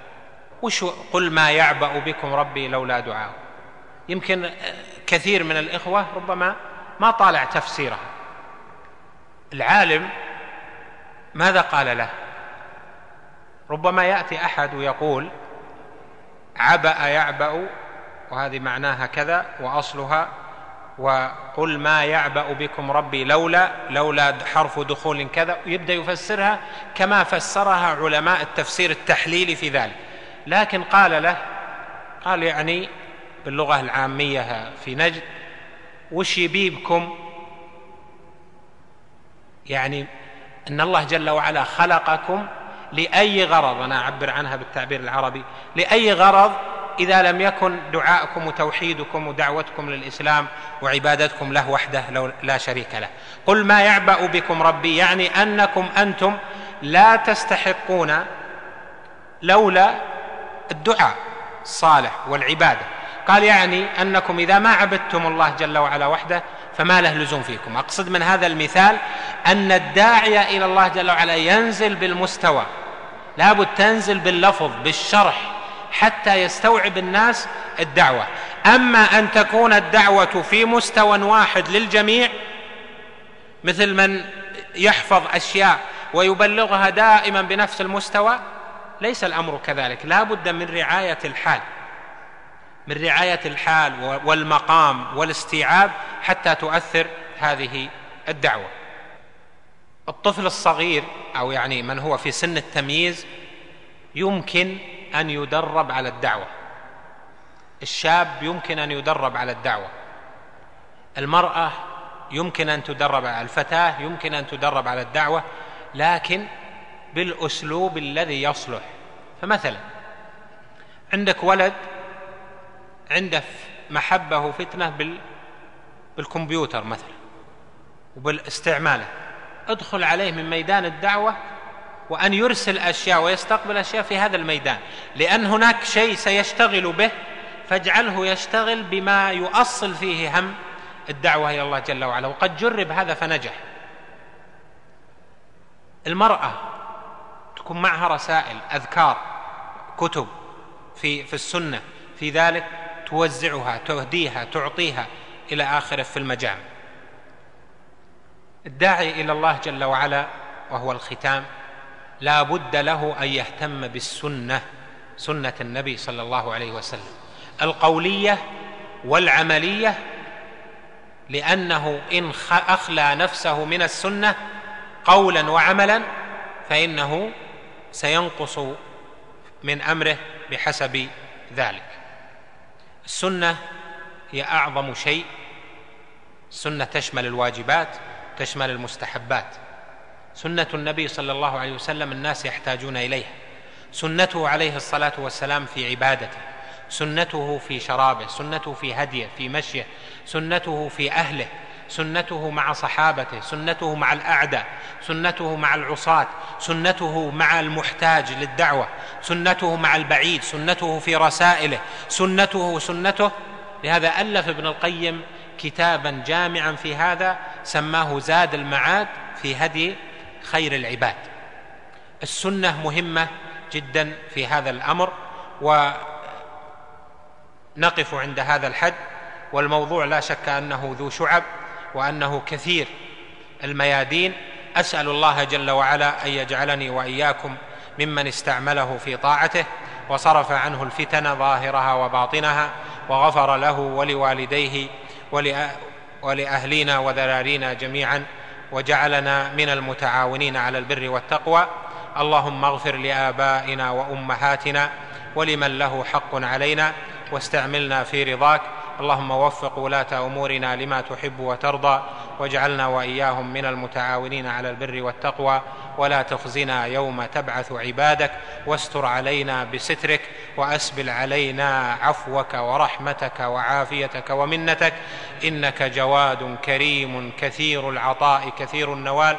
وش قل ما يعبأ بكم ربي لولا دعاؤكم يمكن كثير من الإخوة ربما ما طالع تفسيرها العالم ماذا قال له؟ ربما يأتي أحد ويقول عبأ يعبأ وهذه معناها كذا وأصلها وقل ما يعبأ بكم ربي لولا لولا حرف دخول كذا. يبدأ يفسرها كما فسرها علماء التفسير التحليلي في ذلك. لكن قال له قال يعني باللغة العامية في نجد وش يبيبكم؟ يعني إن الله جل وعلا خلقكم لأي غرض أنا أعبر عنها بالتعبير العربي لأي غرض إذا لم يكن دعاءكم وتوحيدكم ودعوتكم للإسلام وعبادتكم له وحده لا شريك له. قل ما يعبأ بكم ربي يعني أنكم أنتم لا تستحقون لولا الدعاء الصالح والعبادة. قال يعني أنكم إذا ما عبدتم الله جل وعلا وحده فما له لزوم فيكم. أقصد من هذا المثال أن الداعيه إلى الله جل وعلا ينزل بالمستوى. لابد تنزل باللفظ بالشرح حتى يستوعب الناس الدعوة. أما أن تكون الدعوة في مستوى واحد للجميع مثل من يحفظ أشياء ويبلغها دائما بنفس المستوى ليس الأمر كذلك. لا بد من رعاية الحال من رعاية الحال والمقام والاستيعاب حتى تؤثر هذه الدعوة. الطفل الصغير أو يعني من هو في سن التمييز يمكن أن يدرب على الدعوة. الشاب يمكن أن يدرب على الدعوة. المرأة يمكن أن تدرب على الفتاة يمكن أن تدرب على الدعوة لكن بالأسلوب الذي يصلح. فمثلا عندك ولد عنده محبة وفتنة بال بالكمبيوتر مثلا وبالاستعمالة. ادخل عليه من ميدان الدعوة وأن يرسل أشياء ويستقبل أشياء في هذا الميدان. لأن هناك شيء سيشتغل به فاجعله يشتغل بما يؤصل فيه هم الدعوة إلى الله جل وعلا. وقد جرب هذا فنجح. المرأة تكون معها رسائل أذكار كتب في في السنة. في ذلك توزعها تهديها تعطيها إلى آخره في المجامع الداعي إلى الله جل وعلا وهو الختام لا بد له أن يهتم بالسنة سنة النبي صلى الله عليه وسلم. القولية والعملية لأنه إن أخلى نفسه من السنة قولا وعملا فإنه سينقص من أمره بحسب ذلك. السنة هي أعظم شيء. السنة تشمل الواجبات تشمل المستحبات. سنة النبي صلى الله عليه وسلم الناس يحتاجون إليها. سنته عليه الصلاة والسلام في عبادته. سنته في شرابه. سنته في هديه في مشيه. سنته في أهله. سنته مع صحابته سنته مع الأعداء سنته مع العصاة سنته مع المحتاج للدعوة سنته مع البعيد سنته في رسائله سنته سنته. لهذا ألف ابن القيم كتابا جامعا في هذا سماه زاد المعاد في هدي خير العباد. السنة مهمة جدا في هذا الأمر ونقف عند هذا الحد والموضوع لا شك أنه ذو شعب. وأنه كثير. الميادين أسأل الله جل وعلا أن يجعلني وإياكم ممن استعمله في طاعته وصرف عنه الفتن ظاهرها وباطنها وغفر له ولوالديه ولأهلينا وذرارينا جميعا وجعلنا من المتعاونين على البر والتقوى. اللهم اغفر لآبائنا وأمهاتنا ولمن له حق علينا واستعملنا في رضاك. اللهم وفق ولاة أمورنا لما تحب وترضى واجعلنا وإياهم من المتعاونين على البر والتقوى ولا تخزنا يوم تبعث عبادك واستر علينا بسترك وأسبل علينا عفوك ورحمتك وعافيتك ومنتك إنك جواد كريم كثير العطاء كثير النوال.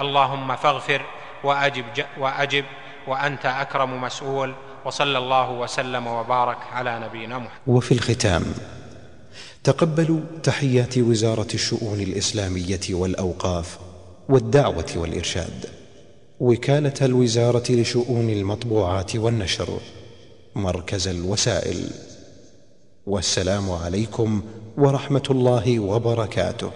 اللهم فاغفر وأجب وأجب وأنت أكرم مسؤول وصلى الله وسلم وبارك على نبينا محمد. وفي الختام تقبلوا تحيات وزارة الشؤون الإسلامية والأوقاف والدعوة والإرشاد. وكالة الوزارة لشؤون المطبوعات والنشر مركز الوسائل. والسلام عليكم ورحمة الله وبركاته.